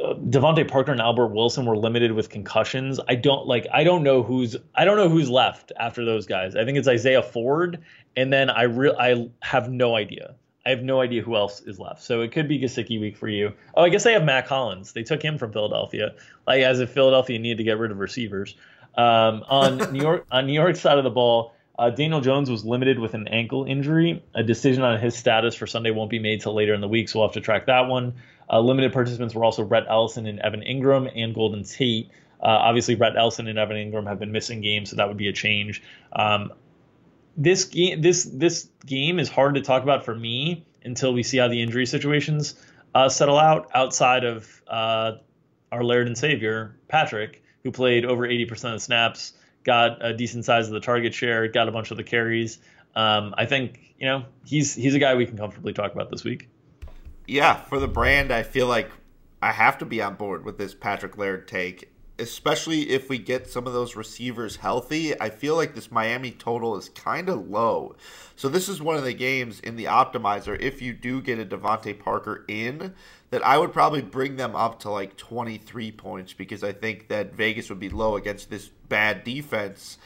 Uh, DeVante Parker and Albert Wilson were limited with concussions. I don't like. I don't know who's. I don't know who's left after those guys. I think it's Isaiah Ford, and then I real. I have no idea. I have no idea who else is left. So it could be Gesicki week for you. Oh, I guess they have Mack Hollins. They took him from Philadelphia, like as if Philadelphia needed to get rid of receivers. Um, on (laughs) New York, on New York side of the ball, uh, Daniel Jones was limited with an ankle injury. A decision on his status for Sunday won't be made till later in the week, so we'll have to track that one. Uh, limited participants were also Rhett Ellison and Evan Engram and Golden Tate. Uh, obviously, Rhett Ellison and Evan Engram have been missing games, so that would be a change. Um, this game this this game is hard to talk about for me until we see how the injury situations uh, settle out. Outside of uh, our Laird and Savior Patrick, who played over 80% of the snaps, got a decent size of the target share, got a bunch of the carries. Um, I think you know he's he's a guy we can comfortably talk about this week. Yeah, for the brand, I feel like I have to be on board with this Patrick Laird take especially if we get some of those receivers healthy, I feel like this Miami total is kind of low. So this is one of the games in the optimizer. If you do get a DeVante Parker in, that I would probably bring them up to like 23 points because I think that Vegas would be low against this bad defense.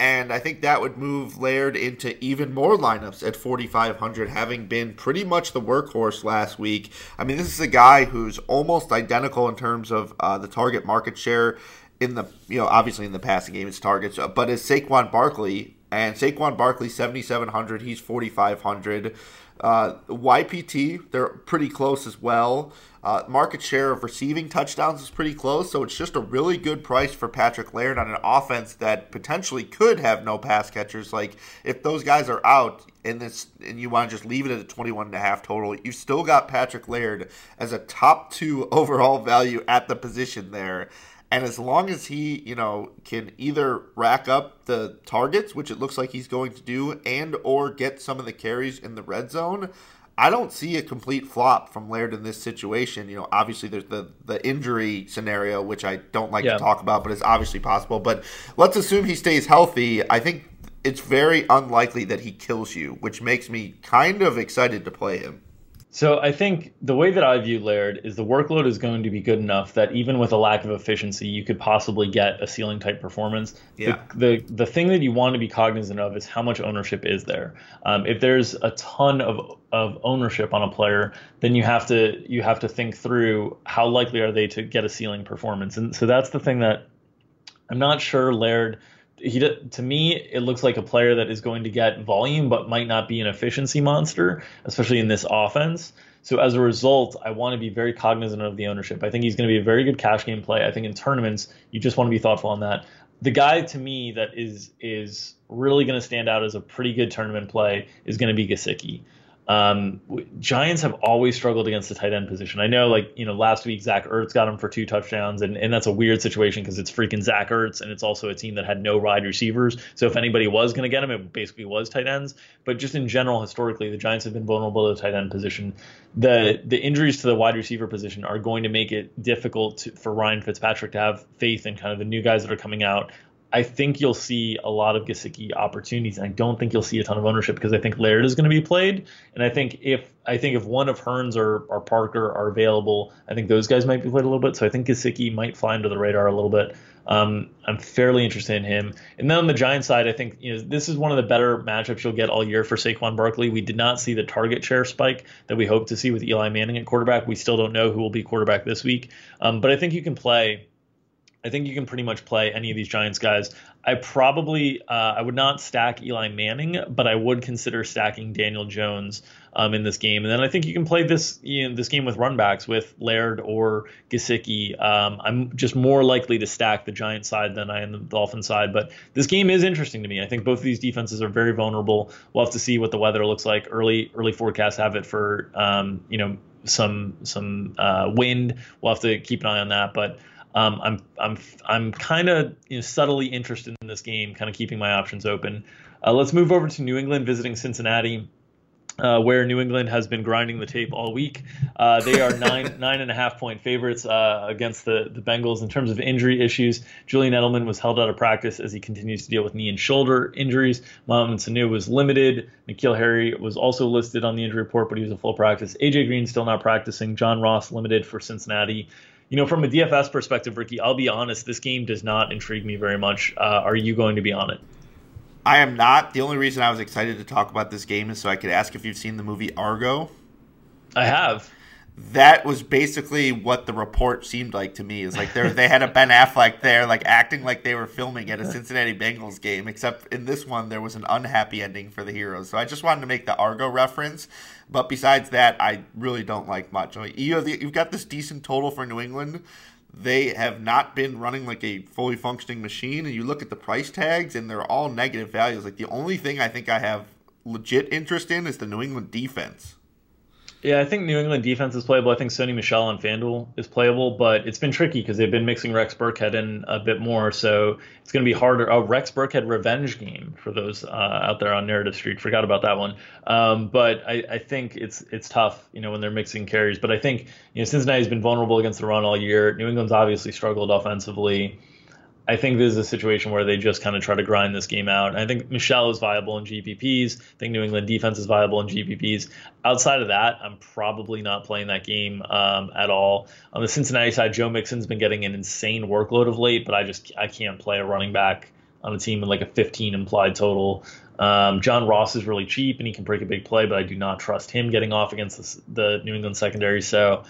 And I think that would move Laird into even more lineups at 4,500, having been pretty much the workhorse last week. I mean, this is a guy who's almost identical in terms of uh, the target market share in the, you know, obviously in the passing game, it's targets, uh, but is Saquon Barkley. And Saquon Barkley, 7,700, he's 4,500. Uh, YPT, they're pretty close as well. Uh, market share of receiving touchdowns is pretty close, so it's just a really good price for Patrick Laird on an offense that potentially could have no pass catchers. Like if those guys are out in this, and you want to just leave it at a 21 and a half total, you still got Patrick Laird as a top two (laughs) overall value at the position there. And as long as he, you know, can either rack up the targets, which it looks like he's going to do, and or get some of the carries in the red zone, I don't see a complete flop from Laird in this situation. You know, obviously there's the the injury scenario, which I don't like yeah. to talk about, but it's obviously possible. But let's assume he stays healthy. I think it's very unlikely that he kills you, which makes me kind of excited to play him. So I think the way that I view Laird is the workload is going to be good enough that even with a lack of efficiency, you could possibly get a ceiling type performance. Yeah. The, the, the thing that you want to be cognizant of is how much ownership is there. Um, if there's a ton of of ownership on a player, then you have to you have to think through how likely are they to get a ceiling performance. And so that's the thing that I'm not sure Laird he to me it looks like a player that is going to get volume but might not be an efficiency monster, especially in this offense. So as a result, I want to be very cognizant of the ownership. I think he's going to be a very good cash game play. I think in tournaments, you just want to be thoughtful on that. The guy to me that is is really going to stand out as a pretty good tournament play is going to be Gesicki. Um, Giants have always struggled against the tight end position. I know, like you know, last week Zach Ertz got him for two touchdowns, and, and that's a weird situation because it's freaking Zach Ertz, and it's also a team that had no wide receivers. So if anybody was going to get him, it basically was tight ends. But just in general, historically, the Giants have been vulnerable to the tight end position. The the injuries to the wide receiver position are going to make it difficult to, for Ryan Fitzpatrick to have faith in kind of the new guys that are coming out. I think you'll see a lot of Gesicki opportunities, and I don't think you'll see a ton of ownership because I think Laird is going to be played, and I think if I think if one of Hurns or, or Parker are available, I think those guys might be played a little bit. So I think Gesicki might fly under the radar a little bit. Um, I'm fairly interested in him. And then on the Giants side, I think you know this is one of the better matchups you'll get all year for Saquon Barkley. We did not see the target share spike that we hope to see with Eli Manning at quarterback. We still don't know who will be quarterback this week, um, but I think you can play I think you can pretty much play any of these Giants guys. I probably uh, I would not stack Eli Manning, but I would consider stacking Daniel Jones um, in this game. And then I think you can play this you know, this game with runbacks with Laird or Gesicki. Um, I'm just more likely to stack the Giant side than I am the Dolphin side. But this game is interesting to me. I think both of these defenses are very vulnerable. We'll have to see what the weather looks like. Early early forecasts have it for um, you know some some uh, wind. We'll have to keep an eye on that, but. Um, I'm I'm I'm kind of you know, subtly interested in this game, kind of keeping my options open. Uh, let's move over to New England visiting Cincinnati. Uh, where New England has been grinding the tape all week. Uh, they are (laughs) nine nine and a half point favorites uh, against the the Bengals in terms of injury issues. Julian Edelman was held out of practice as he continues to deal with knee and shoulder injuries. Mohamed Sanu was limited. N'Keal Harry was also listed on the injury report, but he was a full practice. AJ Green still not practicing. John Ross limited for Cincinnati you know, from a DFS perspective, Ricky, I'll be honest, this game does not intrigue me very much. Uh, are you going to be on it? I am not. The only reason I was excited to talk about this game is so I could ask if you've seen the movie Argo. I have that was basically what the report seemed like to me. Is like they they had a Ben Affleck there, like acting like they were filming at a Cincinnati Bengals game. Except in this one, there was an unhappy ending for the heroes. So I just wanted to make the Argo reference. But besides that, I really don't like much. you have the, you've got this decent total for New England. They have not been running like a fully functioning machine, and you look at the price tags, and they're all negative values. Like the only thing I think I have legit interest in is the New England defense. Yeah, I think New England defense is playable. I think Sony Michel on FanDuel is playable, but it's been tricky because they've been mixing Rex Burkhead in a bit more. So it's going to be harder. A Rex Burkhead revenge game for those uh, out there on Narrative Street. Forgot about that one. Um, but I, I, think it's it's tough, you know, when they're mixing carries. But I think you know Cincinnati's been vulnerable against the run all year. New England's obviously struggled offensively. I think this is a situation where they just kind of try to grind this game out. And I think Michel is viable in GPPs. I think New England defense is viable in GPPs. Outside of that, I'm probably not playing that game um, at all. On the Cincinnati side, Joe Mixon's been getting an insane workload of late, but I just I can't play a running back on a team with like a 15 implied total. Um, John Ross is really cheap and he can break a big play, but I do not trust him getting off against the New England secondary. So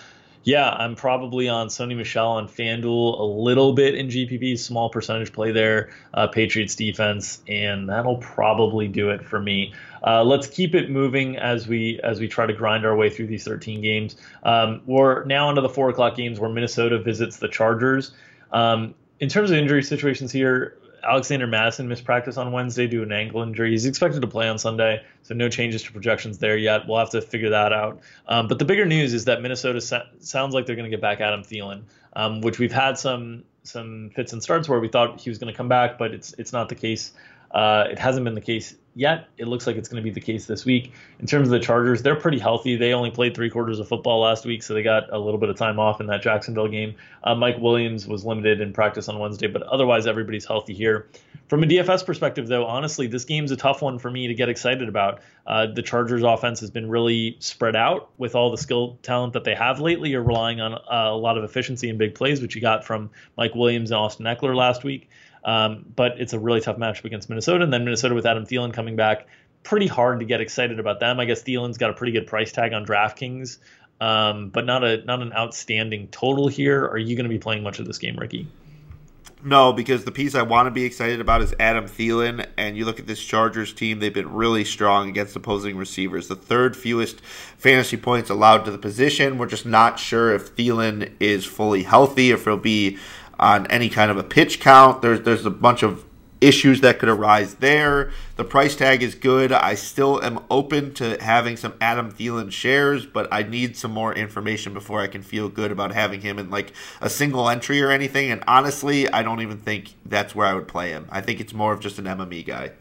yeah, I'm probably on Sony Michel on FanDuel a little bit in GPP, small percentage play there, uh, Patriots defense, and that'll probably do it for me. Uh, let's keep it moving as we as we try to grind our way through these 13 games. Um, we're now into the four o'clock games where Minnesota visits the Chargers. Um, in terms of injury situations here, Alexander Mattison missed practice on Wednesday due to an ankle injury. He's expected to play on Sunday, so no changes to projections there yet. We'll have to figure that out. Um, but the bigger news is that Minnesota sa- sounds like they're going to get back Adam Thielen, um, which we've had some some fits and starts where we thought he was going to come back, but it's it's not the case. Uh, it hasn't been the case yet. It looks like it's going to be the case this week. In terms of the Chargers, they're pretty healthy. They only played three quarters of football last week, so they got a little bit of time off in that Jacksonville game. Uh, Mike Williams was limited in practice on Wednesday, but otherwise everybody's healthy here. From a DFS perspective, though, honestly, this game's a tough one for me to get excited about. Uh, the Chargers' offense has been really spread out with all the skill talent that they have lately. You're relying on uh, a lot of efficiency and big plays, which you got from Mike Williams and Austin Ekeler last week. Um, but it's a really tough matchup against Minnesota. And then Minnesota with Adam Thielen coming back, pretty hard to get excited about them. I guess Thielen's got a pretty good price tag on DraftKings, um, but not a not an outstanding total here. Are you going to be playing much of this game, Ricky? No, because the piece I want to be excited about is Adam Thielen. And you look at this Chargers team, they've been really strong against opposing receivers. The third fewest fantasy points allowed to the position. We're just not sure if Thielen is fully healthy, if he'll be on any kind of a pitch count. There's there's a bunch of issues that could arise there. The price tag is good. I still am open to having some Adam Thielen shares, but I need some more information before I can feel good about having him in like a single entry or anything. And honestly, I don't even think that's where I would play him. I think it's more of just an MME guy.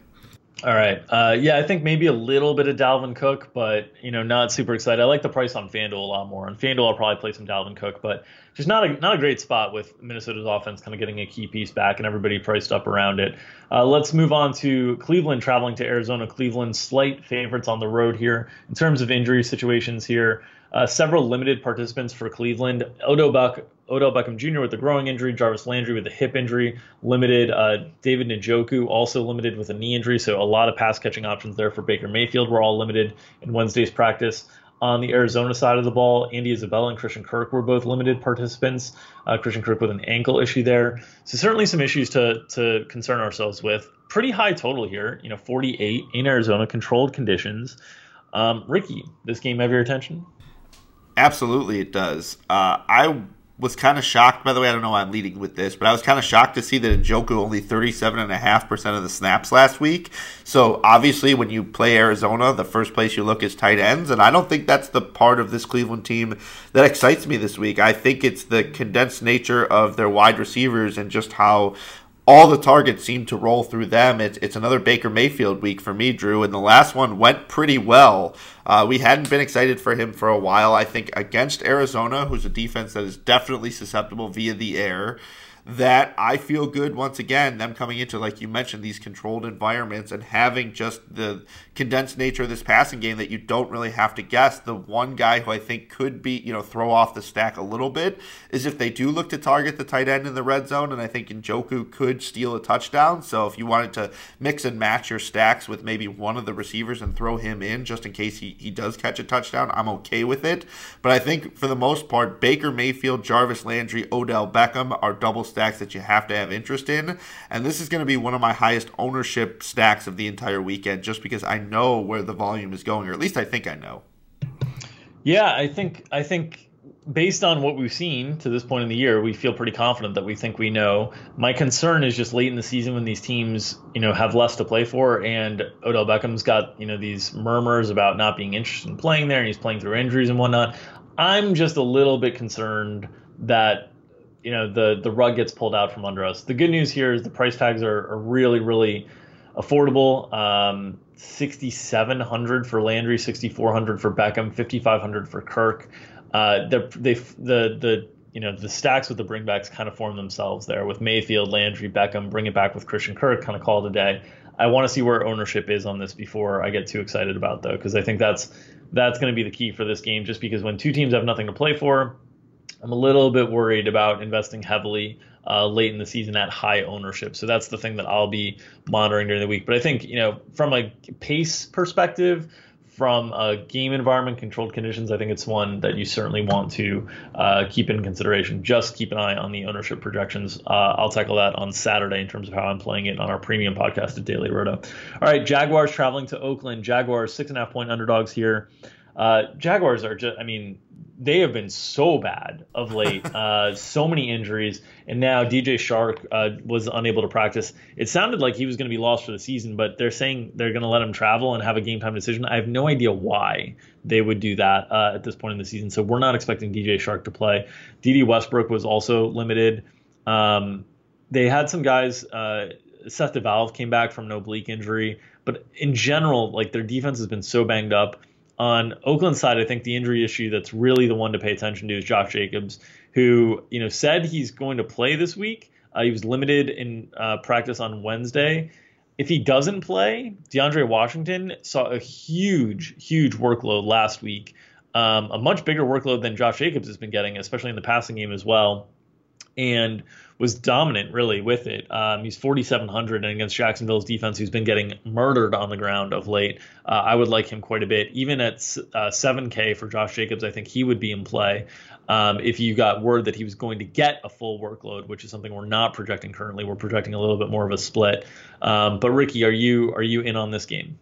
All right. Uh, yeah, I think maybe a little bit of Dalvin Cook, but you know, not super excited. I like the price on FanDuel a lot more. On FanDuel, I'll probably play some Dalvin Cook, but just not a not a great spot with Minnesota's offense kind of getting a key piece back and everybody priced up around it. Uh, let's move on to Cleveland traveling to Arizona. Cleveland slight favorites on the road here in terms of injury situations here. Uh, several limited participants for Cleveland. Odo Buck, Odell Beckham Jr. with a growing injury, Jarvis Landry with a hip injury, limited. Uh, David Njoku also limited with a knee injury, so a lot of pass catching options there for Baker Mayfield. We're all limited in Wednesday's practice. On the Arizona side of the ball, Andy Isabella and Christian Kirk were both limited participants. Uh, Christian Kirk with an ankle issue there, so certainly some issues to to concern ourselves with. Pretty high total here, you know, 48 in Arizona, controlled conditions. Um, Ricky, this game have your attention? Absolutely, it does. Uh, I was kind of shocked, by the way, I don't know why I'm leading with this, but I was kind of shocked to see that Njoku only 37.5% of the snaps last week. So obviously, when you play Arizona, the first place you look is tight ends. And I don't think that's the part of this Cleveland team that excites me this week. I think it's the condensed nature of their wide receivers and just how all the targets seem to roll through them. It's, it's another Baker Mayfield week for me, Drew, and the last one went pretty well. Uh, we hadn't been excited for him for a while. I think against Arizona, who's a defense that is definitely susceptible via the air that I feel good once again, them coming into, like you mentioned, these controlled environments and having just the condensed nature of this passing game that you don't really have to guess. The one guy who I think could be, you know, throw off the stack a little bit is if they do look to target the tight end in the red zone, and I think Njoku could steal a touchdown. So if you wanted to mix and match your stacks with maybe one of the receivers and throw him in just in case he, he does catch a touchdown, I'm okay with it. But I think for the most part, Baker Mayfield, Jarvis Landry, Odell Beckham are double that you have to have interest in. And this is going to be one of my highest ownership stacks of the entire weekend just because I know where the volume is going, or at least I think I know. Yeah, I think I think based on what we've seen to this point in the year, we feel pretty confident that we think we know. My concern is just late in the season when these teams, you know, have less to play for, and Odell Beckham's got you know these murmurs about not being interested in playing there, and he's playing through injuries and whatnot. I'm just a little bit concerned that you know the the rug gets pulled out from under us. The good news here is the price tags are, are really really affordable. Um, 6700 for Landry, 6400 for Beckham, 5500 for Kirk. Uh, they the the you know the stacks with the bringbacks kind of form themselves there with Mayfield, Landry, Beckham. Bring it back with Christian Kirk. Kind of call it a day. I want to see where ownership is on this before I get too excited about though, because I think that's that's going to be the key for this game. Just because when two teams have nothing to play for, I'm a little bit worried about investing heavily uh, late in the season at high ownership. So that's the thing that I'll be monitoring during the week. But I think, you know, from a pace perspective, from a game environment, controlled conditions, I think it's one that you certainly want to uh, keep in consideration. Just keep an eye on the ownership projections. Uh, I'll tackle that on Saturday in terms of how I'm playing it on our premium podcast at Daily Roto. All right, Jaguars traveling to Oakland. Jaguars six and a half point underdogs here. Uh, Jaguars are just, I mean, they have been so bad of late. (laughs) Uh, so many injuries, and now DJ Chark uh, was unable to practice. It sounded like he was going to be lost for the season, but they're saying they're going to let him travel and have a game time decision. I have no idea why they would do that uh, at this point in the season. So we're not expecting DJ Chark to play. Dede Westbrook was also limited. Um, they had some guys. Uh, Seth DeValve came back from an oblique injury, but in general, like their defense has been so banged up on Oakland's side, I think the injury issue that's really the one to pay attention to is Josh Jacobs, who you know said he's going to play this week. Uh, he was limited in uh, practice on Wednesday. If he doesn't play, DeAndre Washington saw a huge, huge workload last week, um, a much bigger workload than Josh Jacobs has been getting, especially in the passing game as well. and was dominant really with it. Um, he's 4,700 and against Jacksonville's defense, who's been getting murdered on the ground of late. Uh, I would like him quite a bit. Even at uh, 7K for Josh Jacobs, I think he would be in play. Um, if you got word that he was going to get a full workload, which is something we're not projecting currently, we're projecting a little bit more of a split. Um, but Ricky, are you are you in on this game?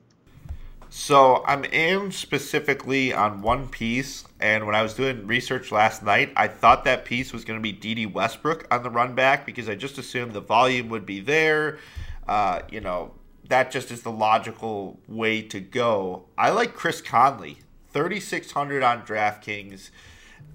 So I'm in specifically on one piece, and when I was doing research last night, I thought that piece was going to be Dede Westbrook on the run back because I just assumed the volume would be there. Uh, you know, that just is the logical way to go. I like Chris Conley, 3,600 on DraftKings,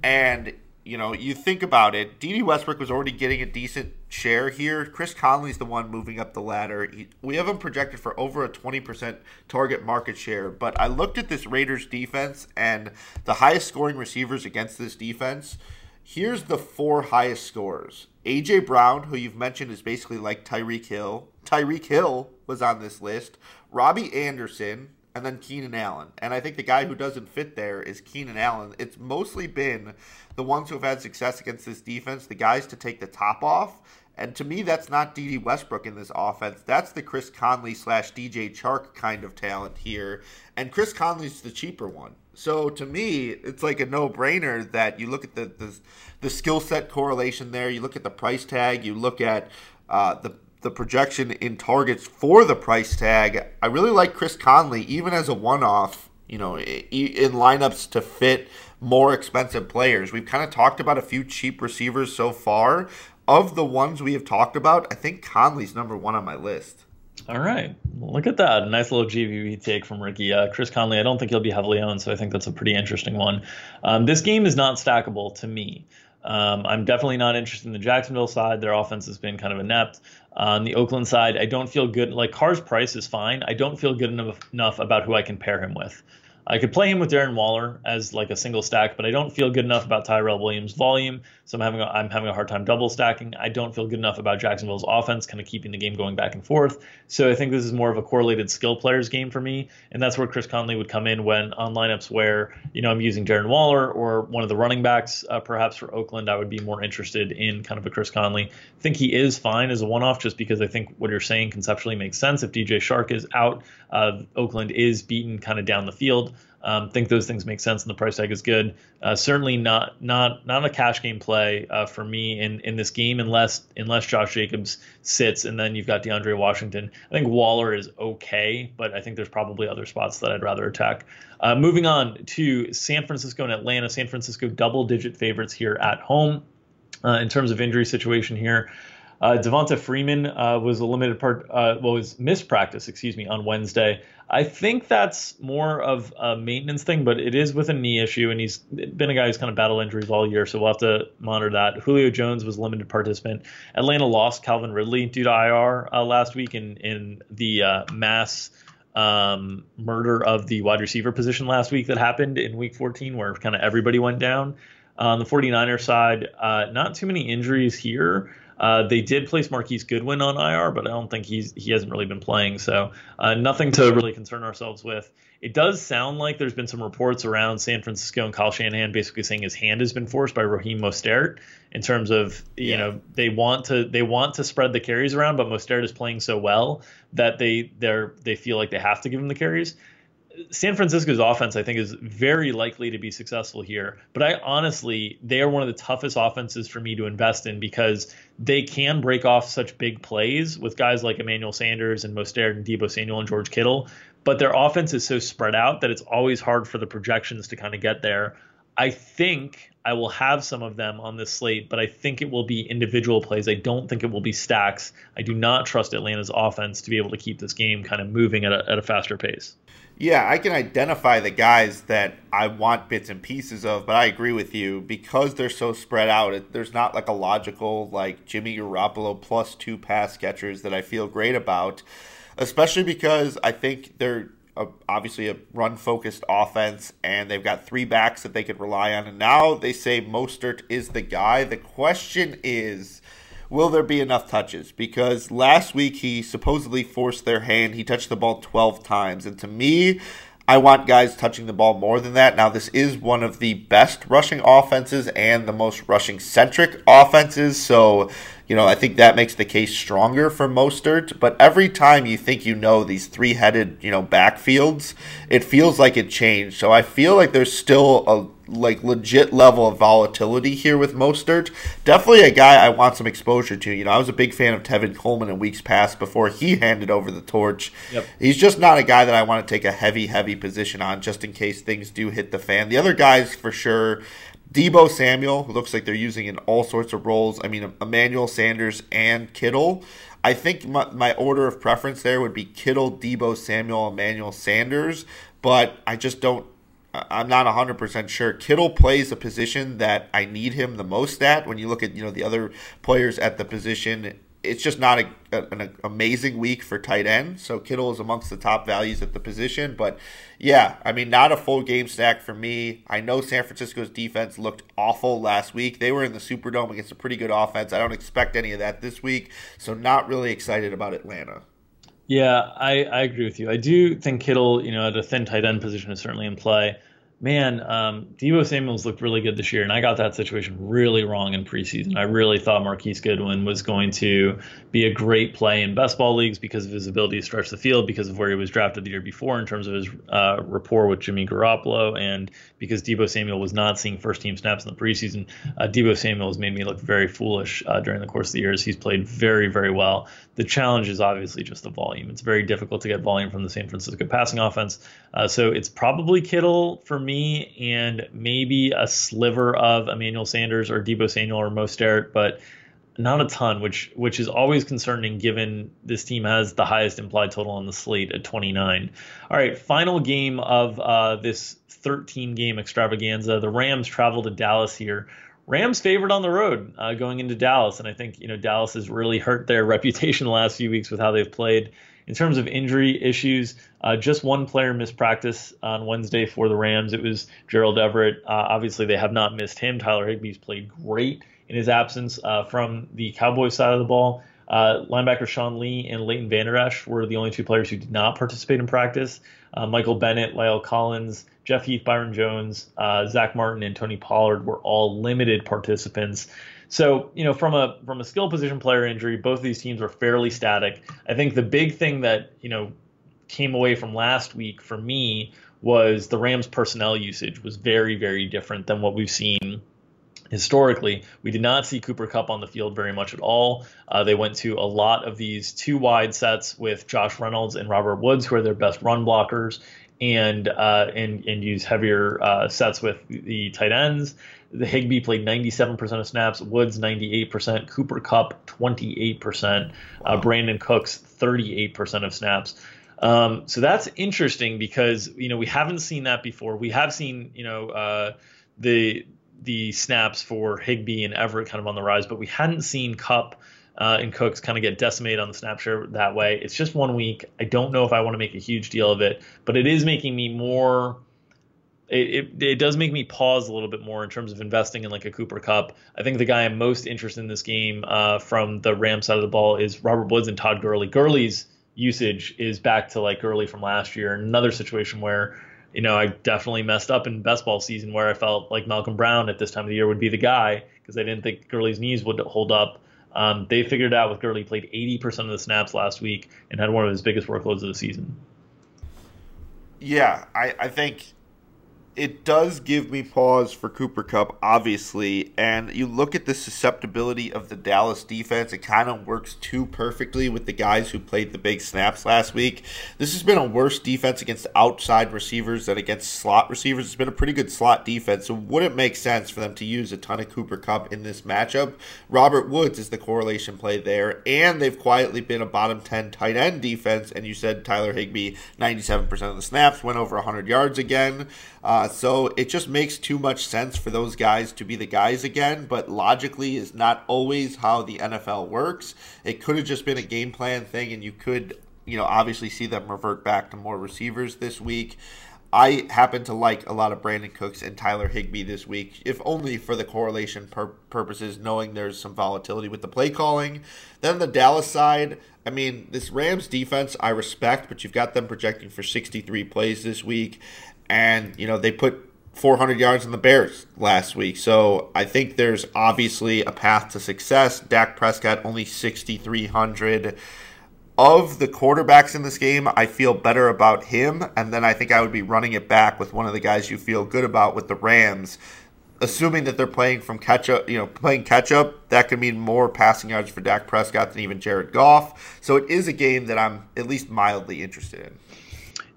and you know, you think about it, Dede Westbrook was already getting a decent share here. Chris Conley's the one moving up the ladder. He, we have him projected for over a 20% target market share, but I looked at this Raiders defense and the highest scoring receivers against this defense. Here's the four highest scores. AJ Brown, who you've mentioned is basically like Tyreek Hill. Tyreek Hill was on this list. Robbie Anderson, and then Keenan Allen. And I think the guy who doesn't fit there is Keenan Allen. It's mostly been the ones who have had success against this defense, the guys to take the top off. And to me, that's not Dede Westbrook in this offense. That's the Chris Conley slash DJ Chark kind of talent here. And Chris Conley's the cheaper one. So to me, it's like a no brainer that you look at the, the, the skill set correlation there, you look at the price tag, you look at uh, the the projection in targets for the price tag. I really like Chris Conley, even as a one off, you know, in lineups to fit more expensive players. We've kind of talked about a few cheap receivers so far. Of the ones we have talked about, I think Conley's number one on my list. All right. Look at that. Nice little GVB take from Ricky. Uh, Chris Conley, I don't think he'll be heavily owned, so I think that's a pretty interesting one. Um, this game is not stackable to me. Um, I'm definitely not interested in the Jacksonville side. Their offense has been kind of inept. On the Oakland side, I don't feel good. Like Carr's price is fine. I don't feel good enough, enough about who I can pair him with. I could play him with Darren Waller as like a single stack, but I don't feel good enough about Tyrell Williams' volume, so I'm having a, I'm having a hard time double stacking. I don't feel good enough about Jacksonville's offense, kind of keeping the game going back and forth. So I think this is more of a correlated skill players game for me, and that's where Chris Conley would come in when on lineups where you know I'm using Darren Waller or one of the running backs, uh, perhaps for Oakland. I would be more interested in kind of a Chris Conley. I think he is fine as a one-off, just because I think what you're saying conceptually makes sense. If DJ Chark is out, uh, Oakland is beaten kind of down the field. Um, think those things make sense, and the price tag is good. Uh, certainly not not not a cash game play uh, for me in in this game unless unless Josh Jacobs sits, and then you've got DeAndre Washington. I think Waller is okay, but I think there's probably other spots that I'd rather attack. Uh, moving on to San Francisco and Atlanta. San Francisco double digit favorites here at home. Uh, in terms of injury situation here, uh, Devonta Freeman uh, was a limited part, uh, well, was missed practice, excuse me, on Wednesday. I think that's more of a maintenance thing, but it is with a knee issue, and he's been a guy who's kind of battled injuries all year, so we'll have to monitor that. Julio Jones was limited participant. Atlanta lost Calvin Ridley due to IR uh, last week in in the uh, mass um, murder of the wide receiver position last week that happened in Week 14, where kind of everybody went down. on the 49ers side, uh, not too many injuries here. Uh, they did place Marquise Goodwin on IR, but I don't think he's he hasn't really been playing, so uh, nothing to really concern ourselves with. It does sound like there's been some reports around San Francisco and Kyle Shanahan basically saying his hand has been forced by Raheem Mostert in terms of you yeah. know they want to they want to spread the carries around, but Mostert is playing so well that they they they feel like they have to give him the carries. San Francisco's offense, I think, is very likely to be successful here. But I honestly, they are one of the toughest offenses for me to invest in because they can break off such big plays with guys like Emmanuel Sanders and Mostert and Deebo Samuel and George Kittle. But their offense is so spread out that it's always hard for the projections to kind of get there. I think I will have some of them on this slate, but I think it will be individual plays. I don't think it will be stacks. I do not trust Atlanta's offense to be able to keep this game kind of moving at a, at a faster pace. Yeah, I can identify the guys that I want bits and pieces of, but I agree with you because they're so spread out. It, there's not like a logical like Jimmy Garoppolo plus two pass catchers that I feel great about, especially because I think they're a, obviously a run focused offense and they've got three backs that they could rely on. And now they say Mostert is the guy. The question is will there be enough touches? Because last week he supposedly forced their hand. He touched the ball 12 times. And to me, I want guys touching the ball more than that. Now, this is one of the best rushing offenses and the most rushing centric offenses. So, you know, I think that makes the case stronger for Mostert. But every time you think you know these three headed, you know, backfields, it feels like it changed. So I feel like there's still a like legit level of volatility here with Mostert. Definitely a guy I want some exposure to. You know, I was a big fan of Tevin Coleman in weeks past before he handed over the torch. Yep. He's just not a guy that I want to take a heavy, heavy position on just in case things do hit the fan. The other guys for sure. Deebo Samuel, looks like they're using in all sorts of roles. I mean, Emmanuel Sanders and Kittle. I think my, my order of preference there would be Kittle, Deebo Samuel, Emmanuel Sanders, but I just don't I'm not 100% sure. Kittle plays a position that I need him the most at. When you look at, you know, the other players at the position, it's just not a, a, an amazing week for tight end. So Kittle is amongst the top values at the position. But yeah, I mean, not a full game stack for me. I know San Francisco's defense looked awful last week. They were in the Superdome against a pretty good offense. I don't expect any of that this week. So not really excited about Atlanta. Yeah, I, I agree with you. I do think Kittle, you know, at a thin tight end position is certainly in play. Man, um, Deebo Samuels looked really good this year, and I got that situation really wrong in preseason. I really thought Marquise Goodwin was going to be a great play in best ball leagues because of his ability to stretch the field, because of where he was drafted the year before in terms of his uh, rapport with Jimmy Garoppolo, and because Deebo Samuel was not seeing first team snaps in the preseason. Uh, Deebo Samuel has made me look very foolish uh, during the course of the years. He's played very, very well. The challenge is obviously just the volume. It's very difficult to get volume from the San Francisco passing offense. Uh, so it's probably Kittle for me, and maybe a sliver of Emmanuel Sanders or Deebo Samuel or Mostert, but not a ton, which which is always concerning given this team has the highest implied total on the slate at 29. All right, final game of uh, this 13 game extravaganza. The Rams travel to Dallas here. Rams favored on the road uh, going into Dallas, and I think you know Dallas has really hurt their (laughs) reputation the last few weeks with how they've played. In terms of injury issues, uh, just one player missed practice on Wednesday for the Rams. It was Gerald Everett. Uh, obviously, they have not missed him. Tyler Higbee's played great in his absence uh, from the Cowboys side of the ball. Uh, linebacker Sean Lee and Leighton Vander Esch were the only two players who did not participate in practice. Uh, Michael Bennett, Lyle Collins, Jeff Heath, Byron Jones, uh, Zack Martin, and Tony Pollard were all limited participants. So, you know, from a from a skill position player injury, both of these teams were fairly static. I think the big thing that you know came away from last week for me was the Rams personnel usage was very very different than what we've seen historically, we did not see Cooper Kupp on the field very much at all. Uh, they went to a lot of these two wide sets with Josh Reynolds and Robert Woods, who are their best run blockers, and uh, and and use heavier uh, sets with the tight ends. The Higbee played 97% of snaps, Woods 98%, Cooper Kupp 28%, uh, Brandin Cooks 38% of snaps. Um, so that's interesting because you know we haven't seen that before. We have seen you know uh, the the snaps for Higbee and Everett kind of on the rise, but we hadn't seen Kupp uh, and Cooks kind of get decimated on the snap share that way. It's just one week. I don't know if I want to make a huge deal of it, but it is making me more. It, it, it, does make me pause a little bit more in terms of investing in like a Cooper Kupp. I think the guy I'm most interested in this game uh, from the Ram side of the ball is Robert Woods and Todd Gurley. Gurley's usage is back to like Gurley from last year. Another situation where you know, I definitely messed up in best ball season where I felt like Malcolm Brown at this time of the year would be the guy because I didn't think Gurley's knees would hold up. Um, they figured out with Gurley played 80% of the snaps last week and had one of his biggest workloads of the season. Yeah, I, I think it does give me pause for Cooper Kupp, obviously. And you look at the susceptibility of the Dallas defense, it kind of works too perfectly with the guys who played the big snaps last week. This has been a worse defense against outside receivers than against slot receivers. It's been a pretty good slot defense. So, would it make sense for them to use a ton of Cooper Kupp in this matchup? Robert Woods is the correlation play there. And they've quietly been a bottom 10 tight end defense. And you said Tyler Higbee, 97% of the snaps, went over 100 yards again. Uh, so it just makes too much sense for those guys to be the guys again, but logically is not always how the NFL works. It could have just been a game plan thing, and you could, you know, obviously see them revert back to more receivers this week. I happen to like a lot of Brandin Cooks and Tyler Higbee this week, if only for the correlation pur- purposes, knowing there's some volatility with the play calling. Then the Dallas side, I mean, this Rams defense I respect, but you've got them projecting for 63 plays this week. And, you know, they put 400 yards on the Bears last week. So I think there's obviously a path to success. Dak Prescott only 6,300 of the quarterbacks in this game, I feel better about him, and then I think I would be running it back with one of the guys you feel good about with the Rams. Assuming that they're playing from catch up, you know, playing catch up, that could mean more passing yards for Dak Prescott than even Jared Goff. So it is a game that I'm at least mildly interested in.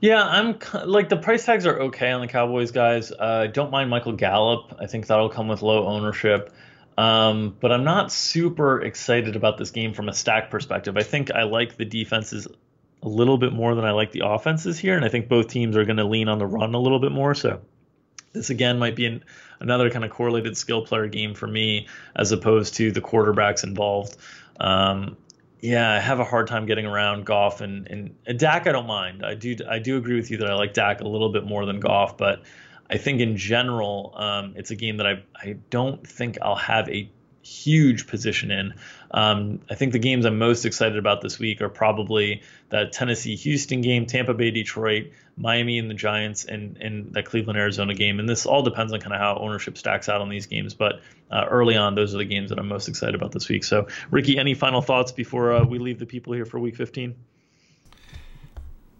Yeah, I'm like the price tags are okay on the Cowboys guys. Uh, don't mind Michael Gallup. I think that'll come with low ownership. Um, but I'm not super excited about this game from a stack perspective. I think I like the defenses a little bit more than I like the offenses here, and I think both teams are going to lean on the run a little bit more. So this again might be an, another kind of correlated skill player game for me as opposed to the quarterbacks involved. Um, yeah, I have a hard time getting around Goff and, and Dak. I don't mind. I do I do agree with you that I like Dak a little bit more than Goff, but I think in general, um, it's a game that I I don't think I'll have a huge position in. Um, I think the games I'm most excited about this week are probably that Tennessee Houston game, Tampa Bay Detroit, Miami and the Giants, and and that Cleveland Arizona game. And this all depends on kind of how ownership stacks out on these games. But uh, early on, those are the games that I'm most excited about this week. So, Ricky, any final thoughts before uh, we leave the people here for Week 15?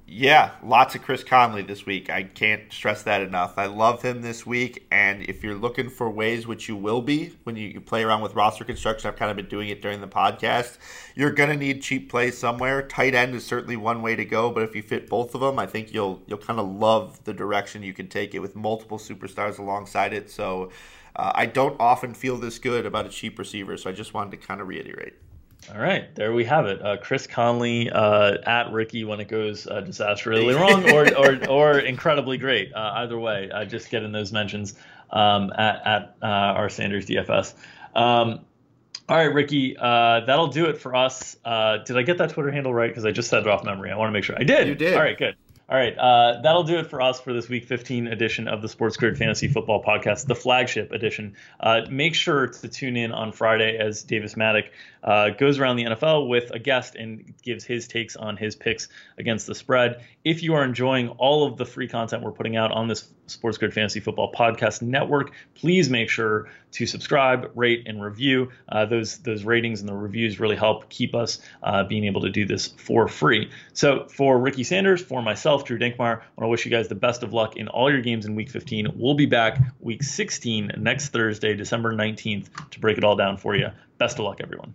Yeah, lots of Chris Conley this week. I can't stress that enough. I love him this week. And if you're looking for ways, which you will be when you play around with roster construction, I've kind of been doing it during the podcast. You're to need cheap plays somewhere. Tight end is certainly one way to go, but if you fit both of them, I think you'll you'll kind of love the direction you can take it with multiple superstars alongside it. So uh, I don't often feel this good about a cheap receiver. So I just wanted to kind of reiterate. All right, there we have it. Uh, Chris Conley uh, at Ricky when it goes uh, disastrously wrong or, or, (laughs) or incredibly great. Uh, either way, uh, just getting those mentions um, at, at uh, our Sanders DFS. Um, all right, Ricky, that'll do it for us. did I get that Twitter handle right? Because I just said it off memory. I want to make sure I did. You did. All right, good. All right, uh, that'll do it for us for this week 15 edition of the Sports Grid Fantasy Football Podcast, the flagship edition. Uh, make sure to tune in on Friday as Davis Mattek uh, goes around the NFL with a guest and gives his takes on his picks against the spread. If you are enjoying all of the free content we're putting out on this Sports Grid Fantasy Football Podcast Network, please make sure to subscribe, rate, and review. Uh, those those ratings and the reviews really help keep us uh, being able to do this for free. So for Ricky Sanders, for myself, Drew Dinkmeyer, I want to wish you guys the best of luck in all your games in Week 15. We'll be back Week 16 next Thursday, December 19th, to break it all down for you. Best of luck, everyone.